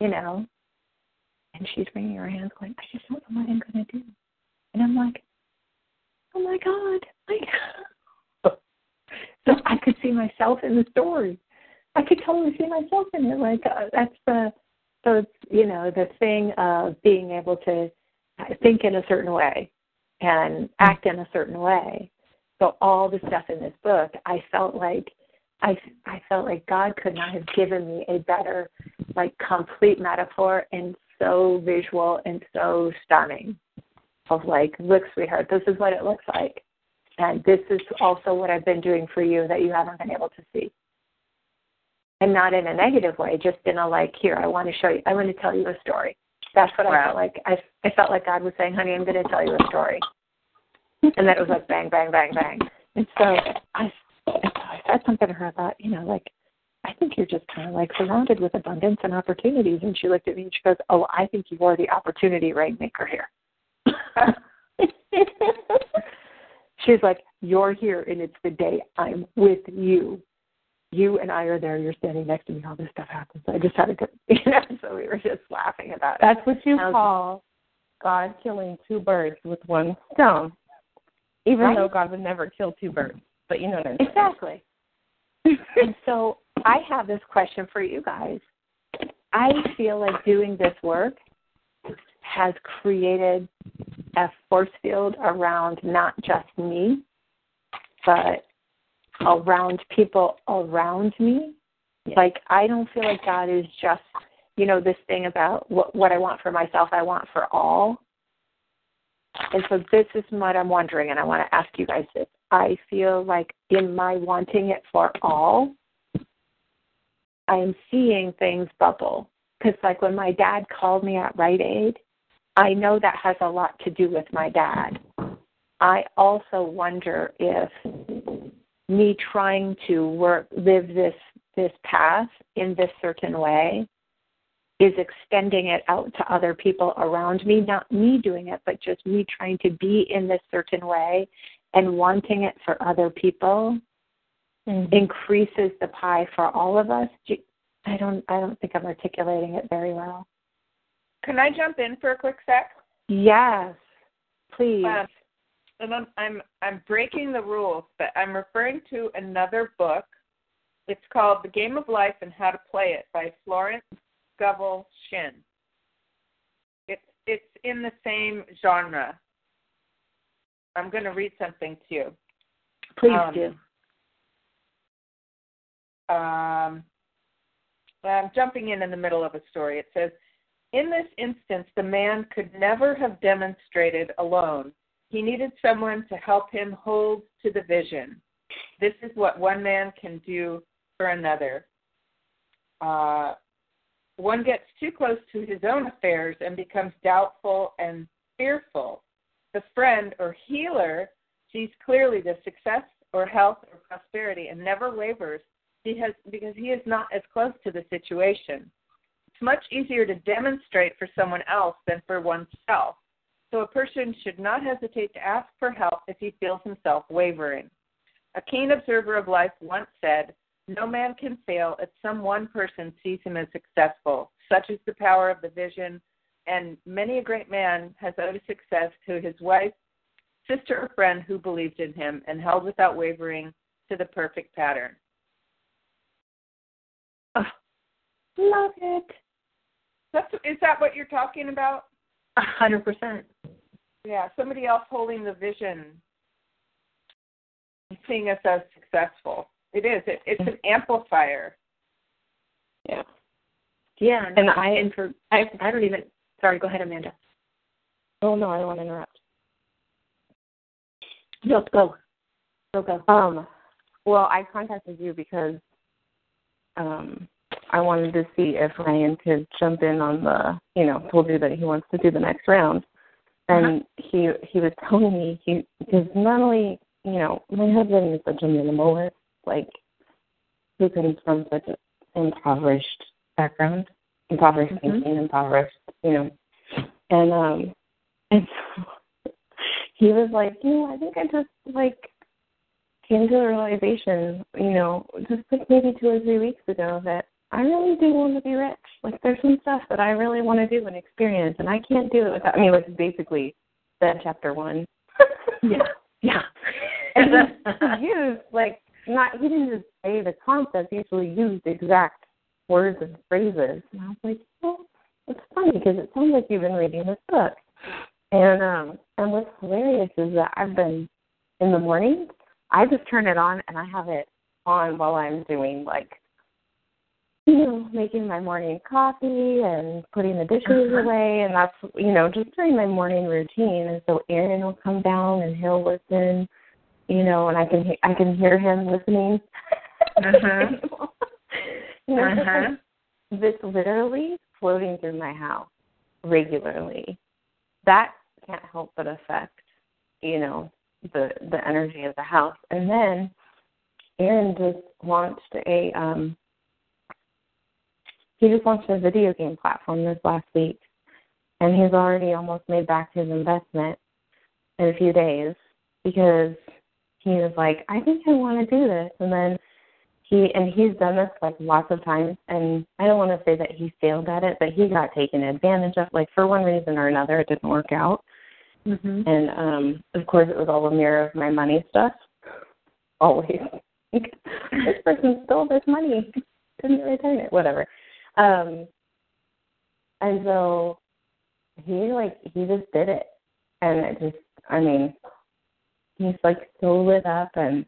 you know. And she's wringing her hands, going, "I just don't know what I'm going to do." And I'm like, "Oh my God!" Like, so I could see myself in the story. I could totally see myself in it. Like uh, that's the it's you know the thing of being able to think in a certain way and act in a certain way. So all the stuff in this book, I felt like I I felt like God could not have given me a better like complete metaphor and so visual and so stunning of like, look, sweetheart, this is what it looks like. And this is also what I've been doing for you that you haven't been able to see and not in a negative way, just in a like, here, I want to show you, I want to tell you a story. That's what I felt like. I I felt like God was saying, honey, I'm going to tell you a story, and that it was like bang, bang, bang, bang. And so I, I said something to her about, you know, like, I think you're just kind of like surrounded with abundance and opportunities. And she looked at me and she goes, oh, I think you are the opportunity rainmaker here. She's like, you're here, and it's the day I'm with you you and I are there, you're standing next to me, all this stuff happens. I just had a good, you know, so we were just laughing about it. That's what you How's- call God killing two birds with one stone. Even Right. though God would never kill two birds. But you know what I'm saying. Exactly. and so I have this question for you guys. I feel like doing this work has created a force field around not just me, but around people around me. Like I don't feel like God is just, you know, this thing about what what I want for myself, I want for all. And so this is what I'm wondering, and I want to ask you guys this. I feel like in my wanting it for all, I am seeing things bubble. Because, like, when my dad called me at Rite Aid, I know that has a lot to do with my dad. I also wonder if me trying to work, live this this path in this certain way is extending it out to other people around me, not me doing it, but just me trying to be in this certain way and wanting it for other people Mhm. increases the pie for all of us. I don't I don't think I'm articulating it very well. Can I jump in for a quick sec? Yes. Please. Um, and I'm, I'm I'm breaking the rules, but I'm referring to another book. It's called The Game of Life and How to Play It by Florence Scovel Shinn. It's it's in the same genre. I'm going to read something to you. Please um, do. um, I'm jumping in in the middle of a story. It says, in this instance, the man could never have demonstrated alone. He needed someone to help him hold to the vision. This is what one man can do for another. Uh, one gets too close to his own affairs and becomes doubtful and fearful. The friend or healer sees clearly the success or health or prosperity and never wavers because he is not as close to the situation. It's much easier to demonstrate for someone else than for oneself. So a person should not hesitate to ask for help if he feels himself wavering. A keen observer of life once said, No man can fail if some one person sees him as successful. Such is the power of the vision, and many a great man has owed his success to his wife, sister, or friend who believed in him and held without wavering to the perfect pattern. Oh, love it. That's, is that what you're talking about? A hundred percent. Yeah, somebody else holding the vision, seeing us as successful. It is. It, it's an amplifier. Yeah. Yeah, And I- and for I I don't even. Sorry, go ahead, Amanda. Oh no, I don't want to interrupt. No, go. Go go. Um, well, I contacted you because um I wanted to see if Ryan could jump in on the, you know, told you that he wants to do the next round, and he he was telling me he because normally, you know, my husband is such a minimalist, like who comes from such an impoverished background, impoverished Mhm. thinking, impoverished, you know, and um, and so he was like, you know, I think I just like came to the realization, you know, just like maybe two or three weeks ago that I really do want to be rich. Like there's some stuff that I really want to do and experience and I can't do it without I mean like basically that chapter one. Yeah. Yeah. and he used like not he didn't just say the concept, he actually used exact words and phrases. And I was like, well, it's funny because it sounds like you've been reading this book. And um and what's hilarious is that I've been in the morning, I just turn it on and I have it on while I'm doing like you know, making my morning coffee and putting the dishes Uh-huh. away and that's you know, just during my morning routine and so Aaron will come down and he'll listen, you know, and I can he- I can hear him listening. Uh-huh. you know, Uh-huh. like this literally floating through my house regularly. That can't help but affect, you know, the the energy of the house. And then Aaron just launched a um he just launched a video game platform this last week and he's already almost made back his investment in a few days because he was like, I think I want to do this and then he and he's done this like lots of times and I don't want to say that he failed at it, but he got taken advantage of like for one reason or another it didn't work out. Mhm. And um of course it was all a mirror of my money stuff. Always. this person stole this money. Didn't return it. Whatever. Um and so he like he just did it. And it just I mean he's like so lit up and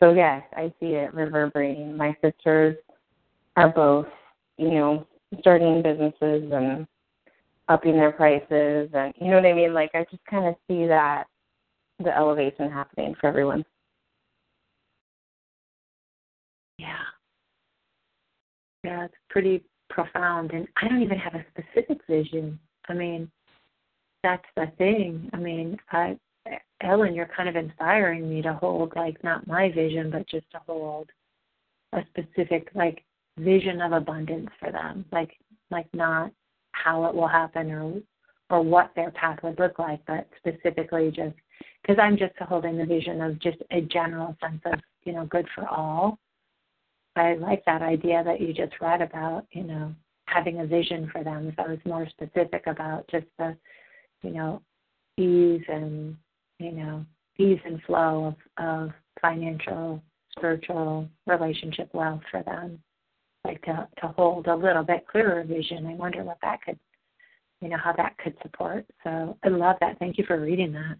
so yes, I see it reverberating. My sisters are both, you know, starting businesses and upping their prices and you know what I mean? Like I just kinda see that the elevation happening for everyone. Yeah. Yeah, it's pretty profound. And I don't even have a specific vision. I mean, that's the thing. I mean, I Ellen, you're kind of inspiring me to hold like not my vision, but just to hold a specific like vision of abundance for them. Like like not how it will happen or or what their path would look like, but specifically just because I'm just holding the vision of just a general sense of, you know, good for all. I like that idea that you just read about, you know, having a vision for them. If I was more specific about just the, you know, ease and, you know, ease and flow of, of financial, spiritual, relationship wealth for them. Like to, to hold a little bit clearer vision. I wonder what that could, you know, how that could support. So I love that. Thank you for reading that.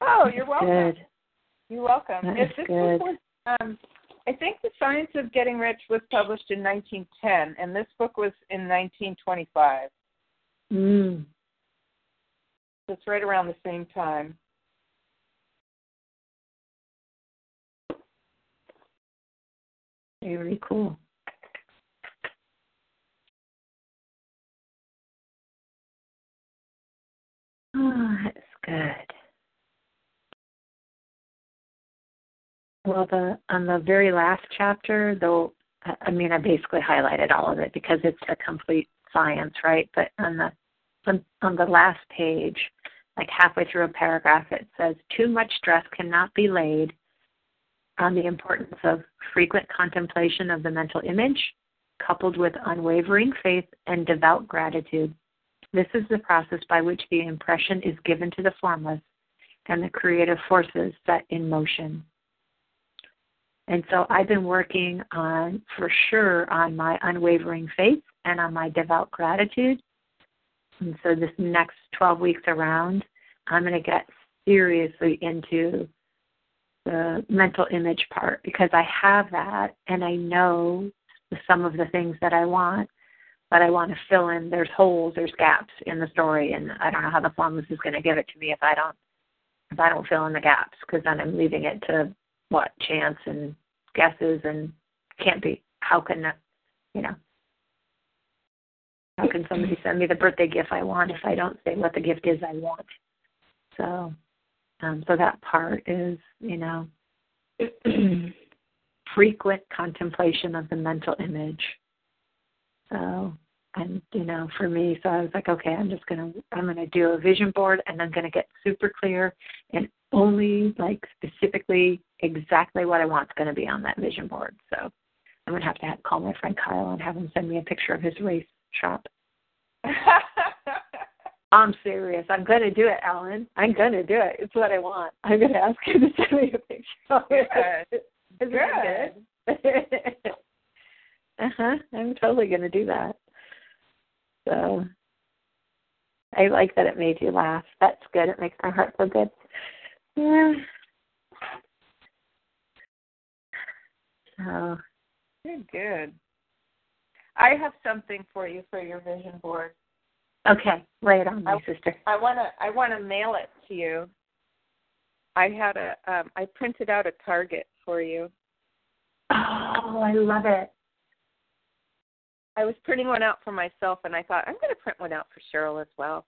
Oh, you're welcome. Good. You're welcome. That is good. was, um, I think The Science of Getting Rich was published in 1910, and this book was in 1925. Mm. So it's right around the same time. Very cool. Oh, that's good. Well, the on the very last chapter, though, I mean, I basically highlighted all of it because it's a complete science, right? But on the on, on the last page, like halfway through a paragraph, it says too much stress cannot be laid on the importance of frequent contemplation of the mental image, coupled with unwavering faith and devout gratitude. This is the process by which the impression is given to the formless and the creative forces set in motion. And so I've been working on, for sure, on my unwavering faith and on my devout gratitude. And so this next 12 weeks around, I'm going to get seriously into the mental image part because I have that and I know some of the things that I want, but I want to fill in. There's holes, there's gaps in the story, and I don't know how the formless is going to give it to me if I don't if I don't fill in the gaps because then I'm leaving it to what chance and guesses and can't be. How can that, you know? How can somebody send me the birthday gift I want if I don't say what the gift is I want? So um, so that part is, you know, frequent contemplation of the mental image. So, and you know, for me, so I was like, okay, I'm just gonna, I'm gonna do a vision board, and I'm gonna get super clear, and only like specifically exactly what I want is gonna be on that vision board. So, I'm gonna have to have, call my friend Kyle and have him send me a picture of his race shop. I'm serious. I'm going to do it, Alan. I'm going to do it. It's what I want. I'm going to ask him to send me a picture of it. Good. good? uh huh. I'm totally going to do that. So I like that it made you laugh. That's good. It makes my heart feel good. Yeah. So. Good, good. I have something for you for your vision board. Okay, lay it on my sister. I wanna I wanna mail it to you. I had a um I printed out a target for you. Oh, I love it. I was printing one out for myself and I thought I'm gonna print one out for Cheryl as well.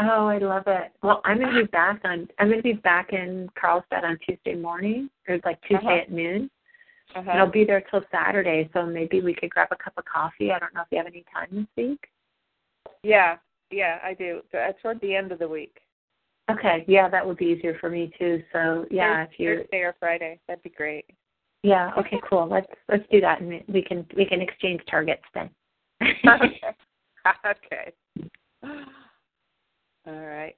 Oh, I love it. Well, I'm gonna be back on I'm gonna be back in Carlsbad on Tuesday morning. Or like Tuesday Uh-huh. at noon. Uh-huh. And I'll be there till Saturday, so maybe we could grab a cup of coffee. I don't know if you have any time this week. Yeah, yeah, I do. Uh, Toward the end of the week. Okay, yeah, that would be easier for me too. So yeah, Thurs- if you Thursday or Friday, that'd be great. yeah, okay, cool. Let's let's do that, and we can we can exchange targets then. okay. okay. All right.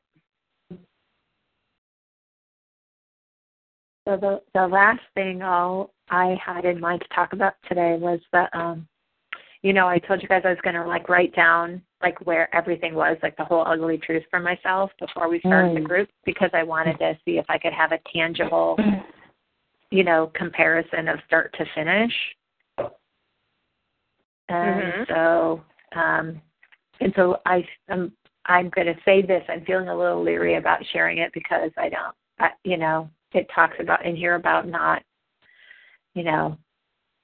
So the the last thing I'll, I had in mind to talk about today was that um, you know, I told you guys I was going to like write down like where everything was, like the whole ugly truth for myself before we started the Mm. group because I wanted to see if I could have a tangible, you know, comparison of start to finish. And Mhm. so, um, and so I, I'm, I'm going to say this. I'm feeling a little leery about sharing it because I don't, I, you know, it talks about in here about not, you know,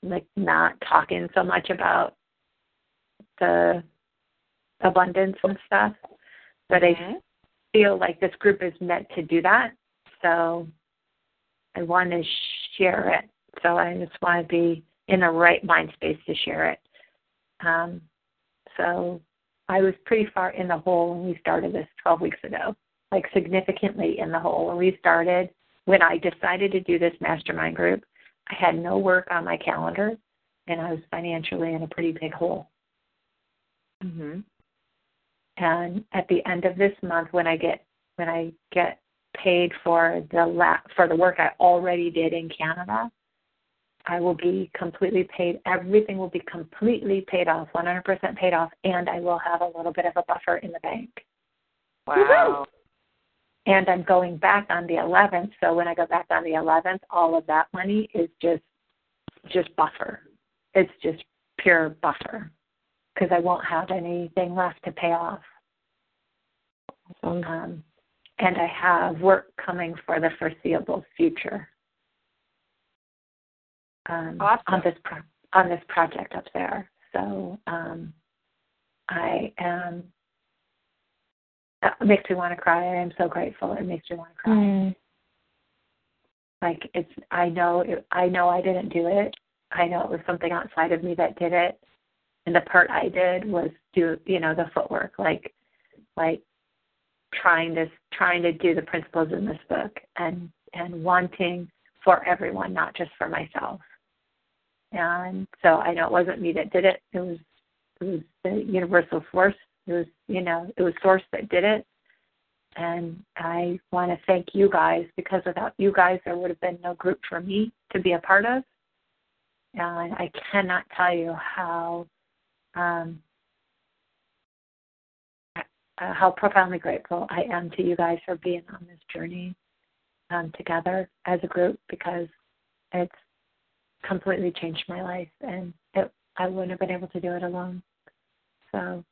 like not talking so much about the abundance and stuff. But I Mhm. feel like this group is meant to do that. So I want to share it. So I just want to be in the right mind space to share it. Um, so I was pretty far in the hole when we started this 12 weeks ago, like significantly in the hole. When we started, when I decided to do this mastermind group, I had no work on my calendar and I was financially in a pretty big hole. Mhm. and at the end of this month when i get when i get paid for the la- for the work i already did in canada i will be completely paid everything will be completely paid off 100% paid off and i will have a little bit of a buffer in the bank. Wow. and i'm going back on the 11th so when i go back on the 11th all of that money is just just buffer. It's just pure buffer because i won't have anything left to pay off. Um, and I have work coming for the foreseeable future um, Awesome. on this pro- on this project up there. So um, I am. It makes me want to cry. I am so grateful. It makes me want to cry. Mm. Like it's. I know. It, I know I didn't do it. I know it was something outside of me that did it, and the part I did was do. You know, the footwork. Like, like trying to trying to do the principles in this book and and wanting for everyone, not just for myself. And so I know it wasn't me that did it. It was it was the universal force. It was you know it was source that did it. And I want to thank you guys because without you guys there would have been no group for me to be a part of. And I cannot tell you how um, uh, how profoundly grateful I am to you guys for being on this journey um, together as a group because it's completely changed my life and it, I wouldn't have been able to do it alone. So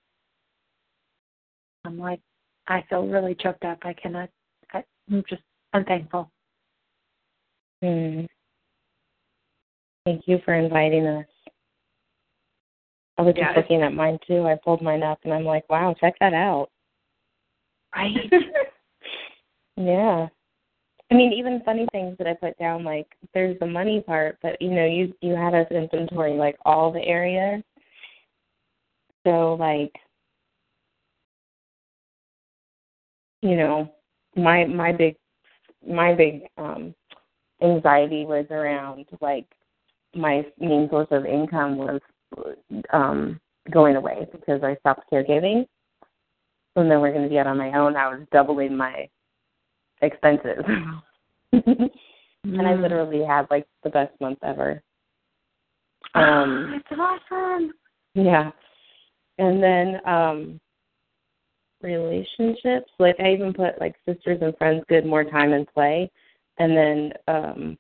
I'm like, I feel really choked up. I cannot, I, I'm just, I'm thankful. Mm. Thank you for inviting us. I was Yeah, just looking at mine too. I pulled mine up and I'm like, wow, check that out. Right? Yeah. I mean, even funny things that I put down, like there's the money part, but you know, you you had us inventory like all the areas. So like, you know, my my big my big um anxiety was around like my main source of income was um going away because I stopped caregiving. And then we're going to be out on my own. I was doubling my expenses. and I Mm. literally had like the best month ever. Um it's awesome. yeah. And then um relationships, like I even put like sisters and friends good more time and play. And then um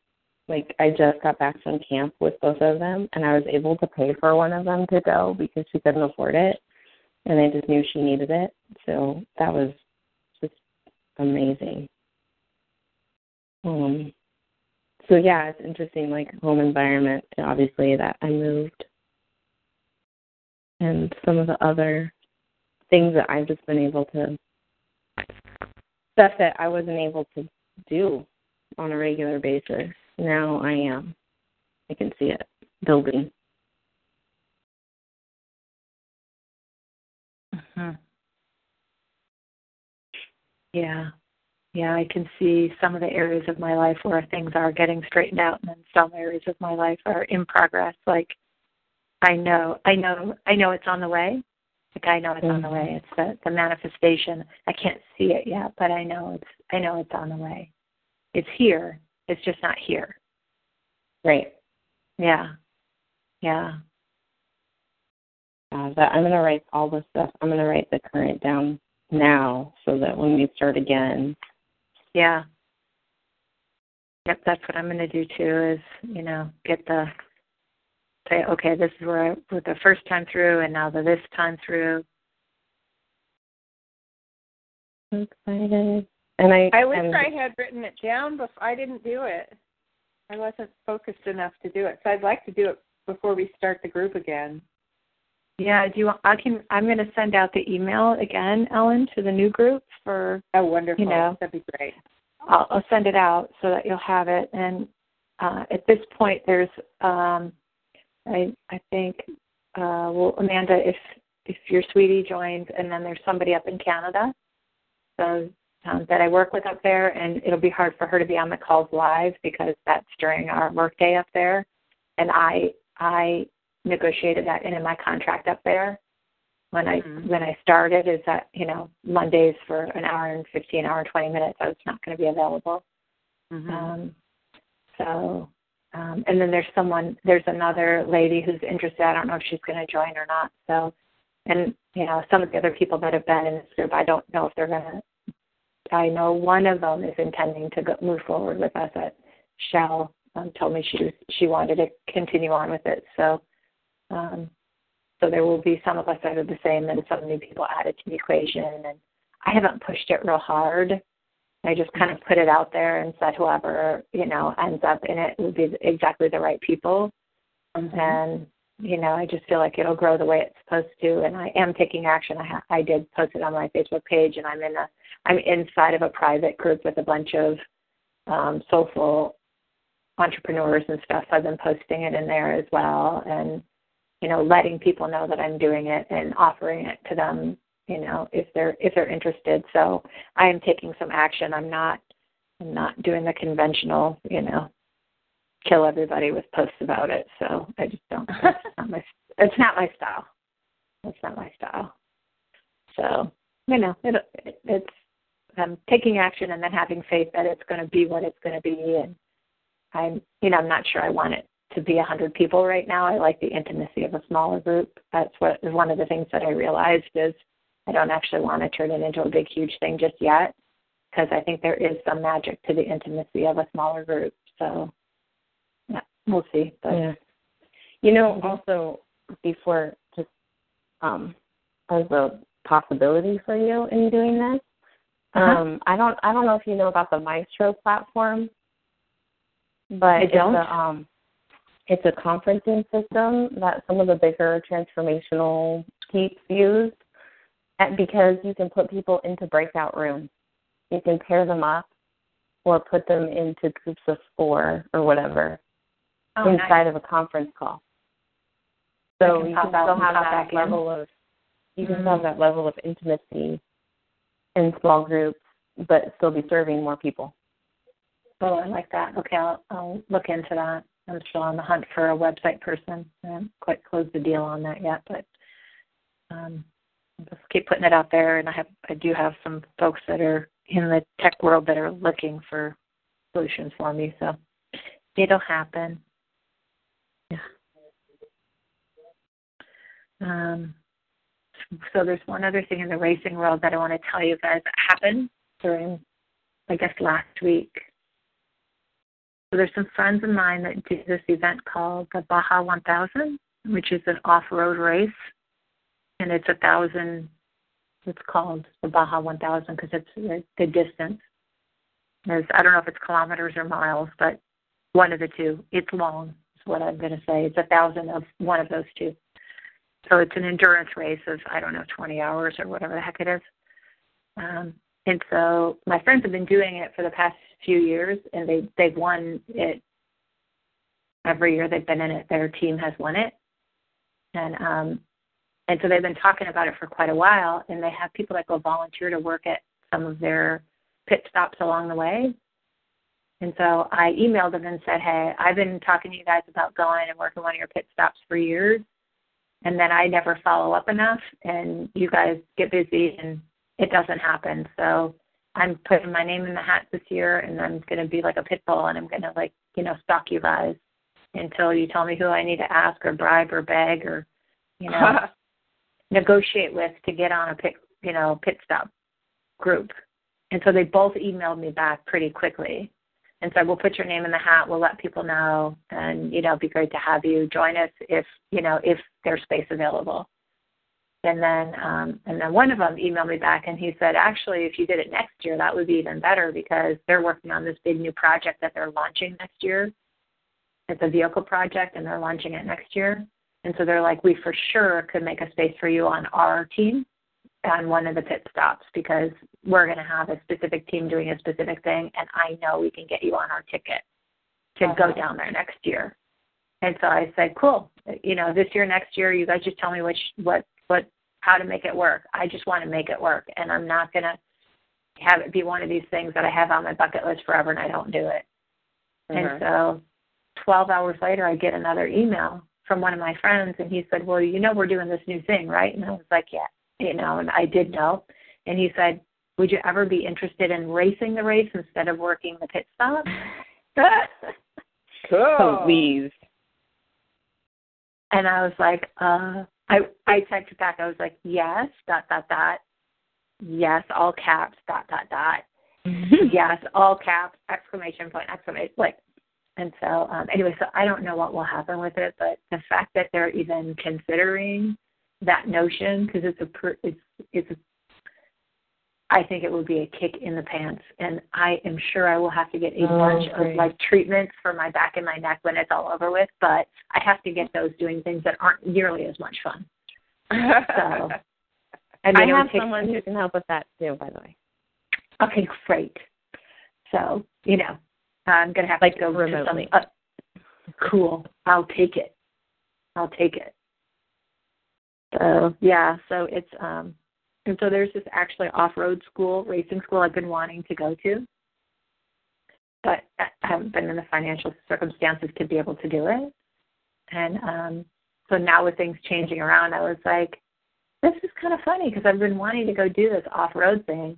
like I just got back from camp with both of them and I was able to pay for one of them to go because she couldn't afford it and I just knew she needed it. So that was just amazing. Um so yeah, it's interesting, like home environment, obviously that I moved. And some of the other things that I've just been able to stuff that I wasn't able to do on a regular basis. Now I am. I can see it building. hmm Yeah. Yeah, I can see some of the areas of my life where things are getting straightened out and then some areas of my life are in progress. Like I know I know I know it's on the way. Like I know it's on the way. It's the, the manifestation. I can't see it yet, but I know it's I know it's on the way. It's here. It's just not here. Right. Yeah. Yeah. Uh, that I'm gonna write all this stuff. I'm gonna write the current down now so that when we start again, Yeah. Yep, that's what I'm going to do too. Is you know get the say okay, this is where I with the first time through, and now the this time through. I'm excited. And I I wish I'm- I had written it down, but I didn't do it. I wasn't focused enough to do it. So I'd like to do it before we start the group again. Yeah, do you? want- I can. I'm going to send out the email again, Ellen, to the new group for. Oh, wonderful. You know. That'd be great. I'll, I'll send it out so that you'll have it. And uh, at this point, there's. Um, I I think. Uh, well, Amanda, if if your sweetie joins, and then there's somebody up in Canada. So um, that I work with up there, and it'll be hard for her to be on the calls live because that's during our workday up there, and I I negotiated that into my contract up there when I Mhm. when I started is that you know Mondays for an hour and fifteen hour and twenty minutes I was not going to be available. Mhm. Um, so um, and then there's someone there's another lady who's interested. I don't know if she's going to join or not. So and you know some of the other people that have been in this group I don't know if they're going to. I know one of them is intending to go, move forward with us at Shell. Um, told me she was, she wanted to continue on with it. So um, so there will be some of us that are the same and some new people added to the equation. And I haven't pushed it real hard. I just kind of put it out there and said whoever, you know, ends up in it would be exactly the right people. Mhm. And you know, I just feel like it'll grow the way it's supposed to, and I am taking action. I ha- I did post it on my Facebook page, and I'm in a I'm inside of a private group with a bunch of um, social entrepreneurs and stuff. So I've been posting it in there as well, and you know, letting people know that I'm doing it and offering it to them, you know, if they're if they're interested. So I am taking some action. I'm not I'm not doing the conventional, you know, kill everybody with posts about it. So I just don't. It's not my. It's not my style. It's not my style. So you know, it, it it's um, taking action and then having faith that it's going to be what it's going to be. And I'm, you know, I'm not sure I want it to be a hundred people right now. I like the intimacy of a smaller group. That's what is one of the things that I realized is I don't actually want to turn it into a big, huge thing just yet because I think there is some magic to the intimacy of a smaller group. So yeah, we'll see. But yeah. You know, also before just um as a possibility for you in doing this. Uh-huh. Um I don't I don't know if you know about the Maestro platform. But I don't. it's a um it's a conferencing system that some of the bigger transformational peeps use because you can put people into breakout rooms. You can pair them up or put them into groups of four or whatever oh, inside nice. of a conference call. So can you can still have that back in. level of you can Mhm. still have that level of intimacy in small groups, but still be serving more people. Oh, I like that. Okay, I'll, I'll look into that. I'm still on the hunt for a website person. I haven't quite closed the deal on that yet, but um, I'll just keep putting it out there. And I have, I do have some folks that are in the tech world that are looking for solutions for me. So it'll happen. Yeah. Um, so there's one other thing in the racing world that I want to tell you guys that happened during, I guess, last week. So there's some friends of mine that do this event called the Baja 1000, which is an off-road race, and it's a thousand. It's called the Baja 1000 because it's the, the distance. There's I don't know if it's kilometers or miles, but one of the two. It's long. Is what I'm going to say. It's a thousand of one of those two. So it's an endurance race of I don't know 20 hours or whatever the heck it is. Um, and so my friends have been doing it for the past few years, and they they've won it every year they've been in it. Their team has won it, and um, and so they've been talking about it for quite a while. And they have people that go volunteer to work at some of their pit stops along the way. And so I emailed them and said, Hey, I've been talking to you guys about going and working one of your pit stops for years. And then I never follow up enough, and you guys get busy and it doesn't happen. So I'm putting my name in the hat this year, and I'm going to be like a pit bull, and I'm going to like you know stalk you guys until you tell me who I need to ask or bribe or beg or you know negotiate with to get on a pit you know pit stop group. And so they both emailed me back pretty quickly and said, "We'll put your name in the hat. We'll let people know, and you know, it'd be great to have you join us if you know if there's space available." And then, um, and then one of them emailed me back, and he said, "Actually, if you did it next year, that would be even better because they're working on this big new project that they're launching next year. It's a vehicle project, and they're launching it next year. And so they're like, we for sure could make a space for you on our team on one of the pit stops because we're going to have a specific team doing a specific thing, and I know we can get you on our ticket to go down there next year." And so I said, "Cool. You know, this year, next year, you guys just tell me which what what how to make it work. I just want to make it work, and I'm not going to have it be one of these things that I have on my bucket list forever and I don't do it." And so 12 hours later, I get another email from one of my friends, and he said, "Well, you know, we're doing this new thing, right?" And I was like, "Yeah." You know, and I did know. And he said, Would you ever be interested in racing the race instead of working the pit stop? Cool. Please. And I was like, uh I I texted back, I was like, Yes, dot dot dot. Yes, all caps, dot dot dot. yes, all caps, exclamation point, exclamation like and so um anyway, so I don't know what will happen with it, but the fact that they're even considering that notion because it's a per, it's it's a I think it would be a kick in the pants, and I am sure I will have to get a Oh, bunch great. of like treatments for my back and my neck when it's all over with. But I have to get those doing things that aren't nearly as much fun. So, and I it have someone who can help with that too, by the way. Okay, great. So you know, I'm gonna have Like to go to remotely. something. Uh, cool. I'll take it. I'll take it. So yeah, so it's um, and so there's this actually off-road school, racing school I've been wanting to go to, but I haven't been in the financial circumstances to be able to do it. And um, so now with things changing around, I was like, this is kind of funny because I've been wanting to go do this off-road thing.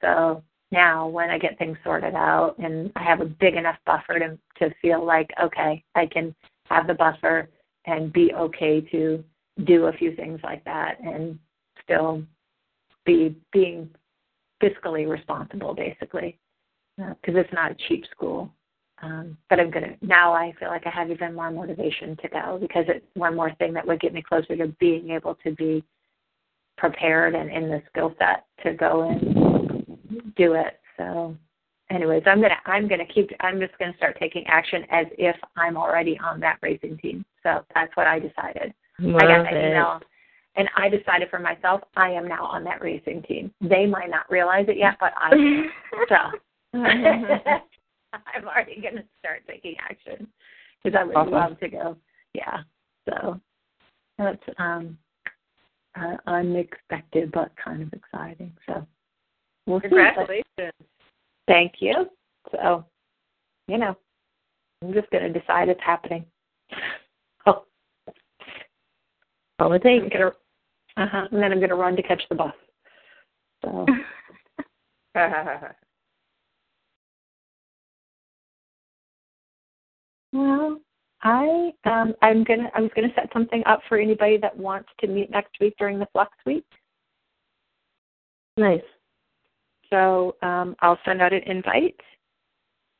So now when I get things sorted out and I have a big enough buffer to to feel like okay, I can have the buffer and be okay to do a few things like that and still be being fiscally responsible basically because it's not a cheap school. Um, but i'm to now i feel like i have even more motivation to go because it's one more thing that would get me closer to being able to be prepared and in the skill set to go and do it. So anyways i'm to i'm to keep i'm just to start taking action as if i'm already on that racing team. So that's what i decided. I got Love that it. email, and I decided for myself I am now on that racing team. They might not realize it yet, but I am. so I'm already going to start taking action because I would Awesome. love to go. Yeah, so that's um uh, unexpected but kind of exciting. So we'll see. Congratulations. Thank you. So, you know, I'm just going to decide it's happening. Oh, All it takes. Gonna, uh-huh, and then I'm gonna run to catch the bus. So, well, I um I'm gonna I was gonna set something up for anybody that wants to meet next week during the Flux Week. Nice. So um I'll send out an invite.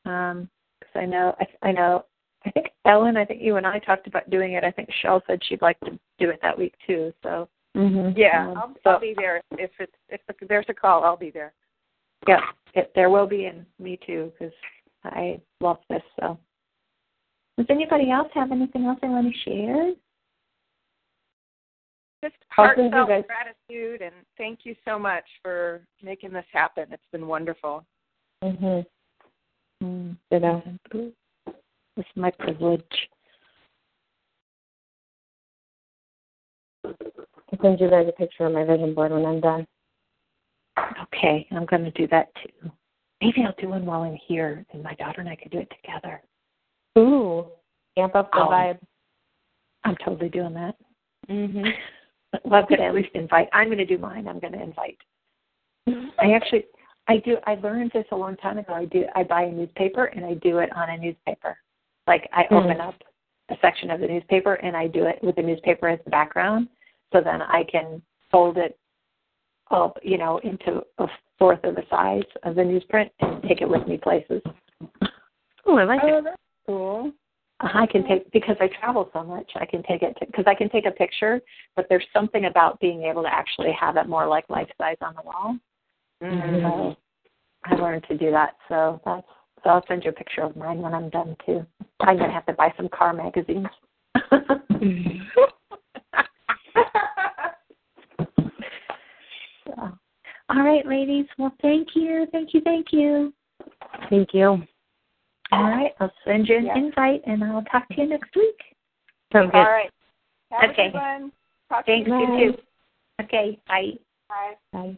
Um, because I know I, I know I think Ellen, I think you and I talked about doing it. I think Shell said she'd like to do it that week too. So Mhm. Yeah, Um, I'll, so- I'll be there. If it's if there's a call, I'll be there. yeah, it, there will be, and me too, because I love this. So, does anybody else have anything else they want to share? Just you heartfelt guys- gratitude and thank you so much for making this happen. It's been wonderful. Mhm. Mm, Ditto. It's my privilege. Send you guys a picture of my vision board when I'm done. Okay, I'm going to do that too. Maybe I'll do one while I'm here, and my daughter and I could do it together. Ooh. Amp up the Oh. vibe. I'm totally doing that. Mm-hmm. Well, I'm going to at least invite. I'm going to do mine. I'm going to invite. I actually, I do. I learned this a long time ago. I do. I buy a newspaper and I do it on a newspaper. Like I Hmm. open up a section of the newspaper and I do it with the newspaper as the background, so then I can fold it up, you know, into a fourth of the size of the newsprint and take it with me places. Ooh, I like Oh, it. that's cool. I can take because I travel so much. I can take it because I can take a picture, but there's something about being able to actually have it more like life size on the wall. Mm-hmm. So I learned to do that. So that's so I'll send you a picture of mine when I'm done too. I'm gonna have to buy some car magazines. so, all right, ladies. Well, thank you, thank you, thank you. Thank you. All right, I'll send you an Yeah. invite, and I'll talk to you next week. Sounds good. right. Have Okay. a good one. Talk to Thanks you you too. Okay, bye. Bye. Bye.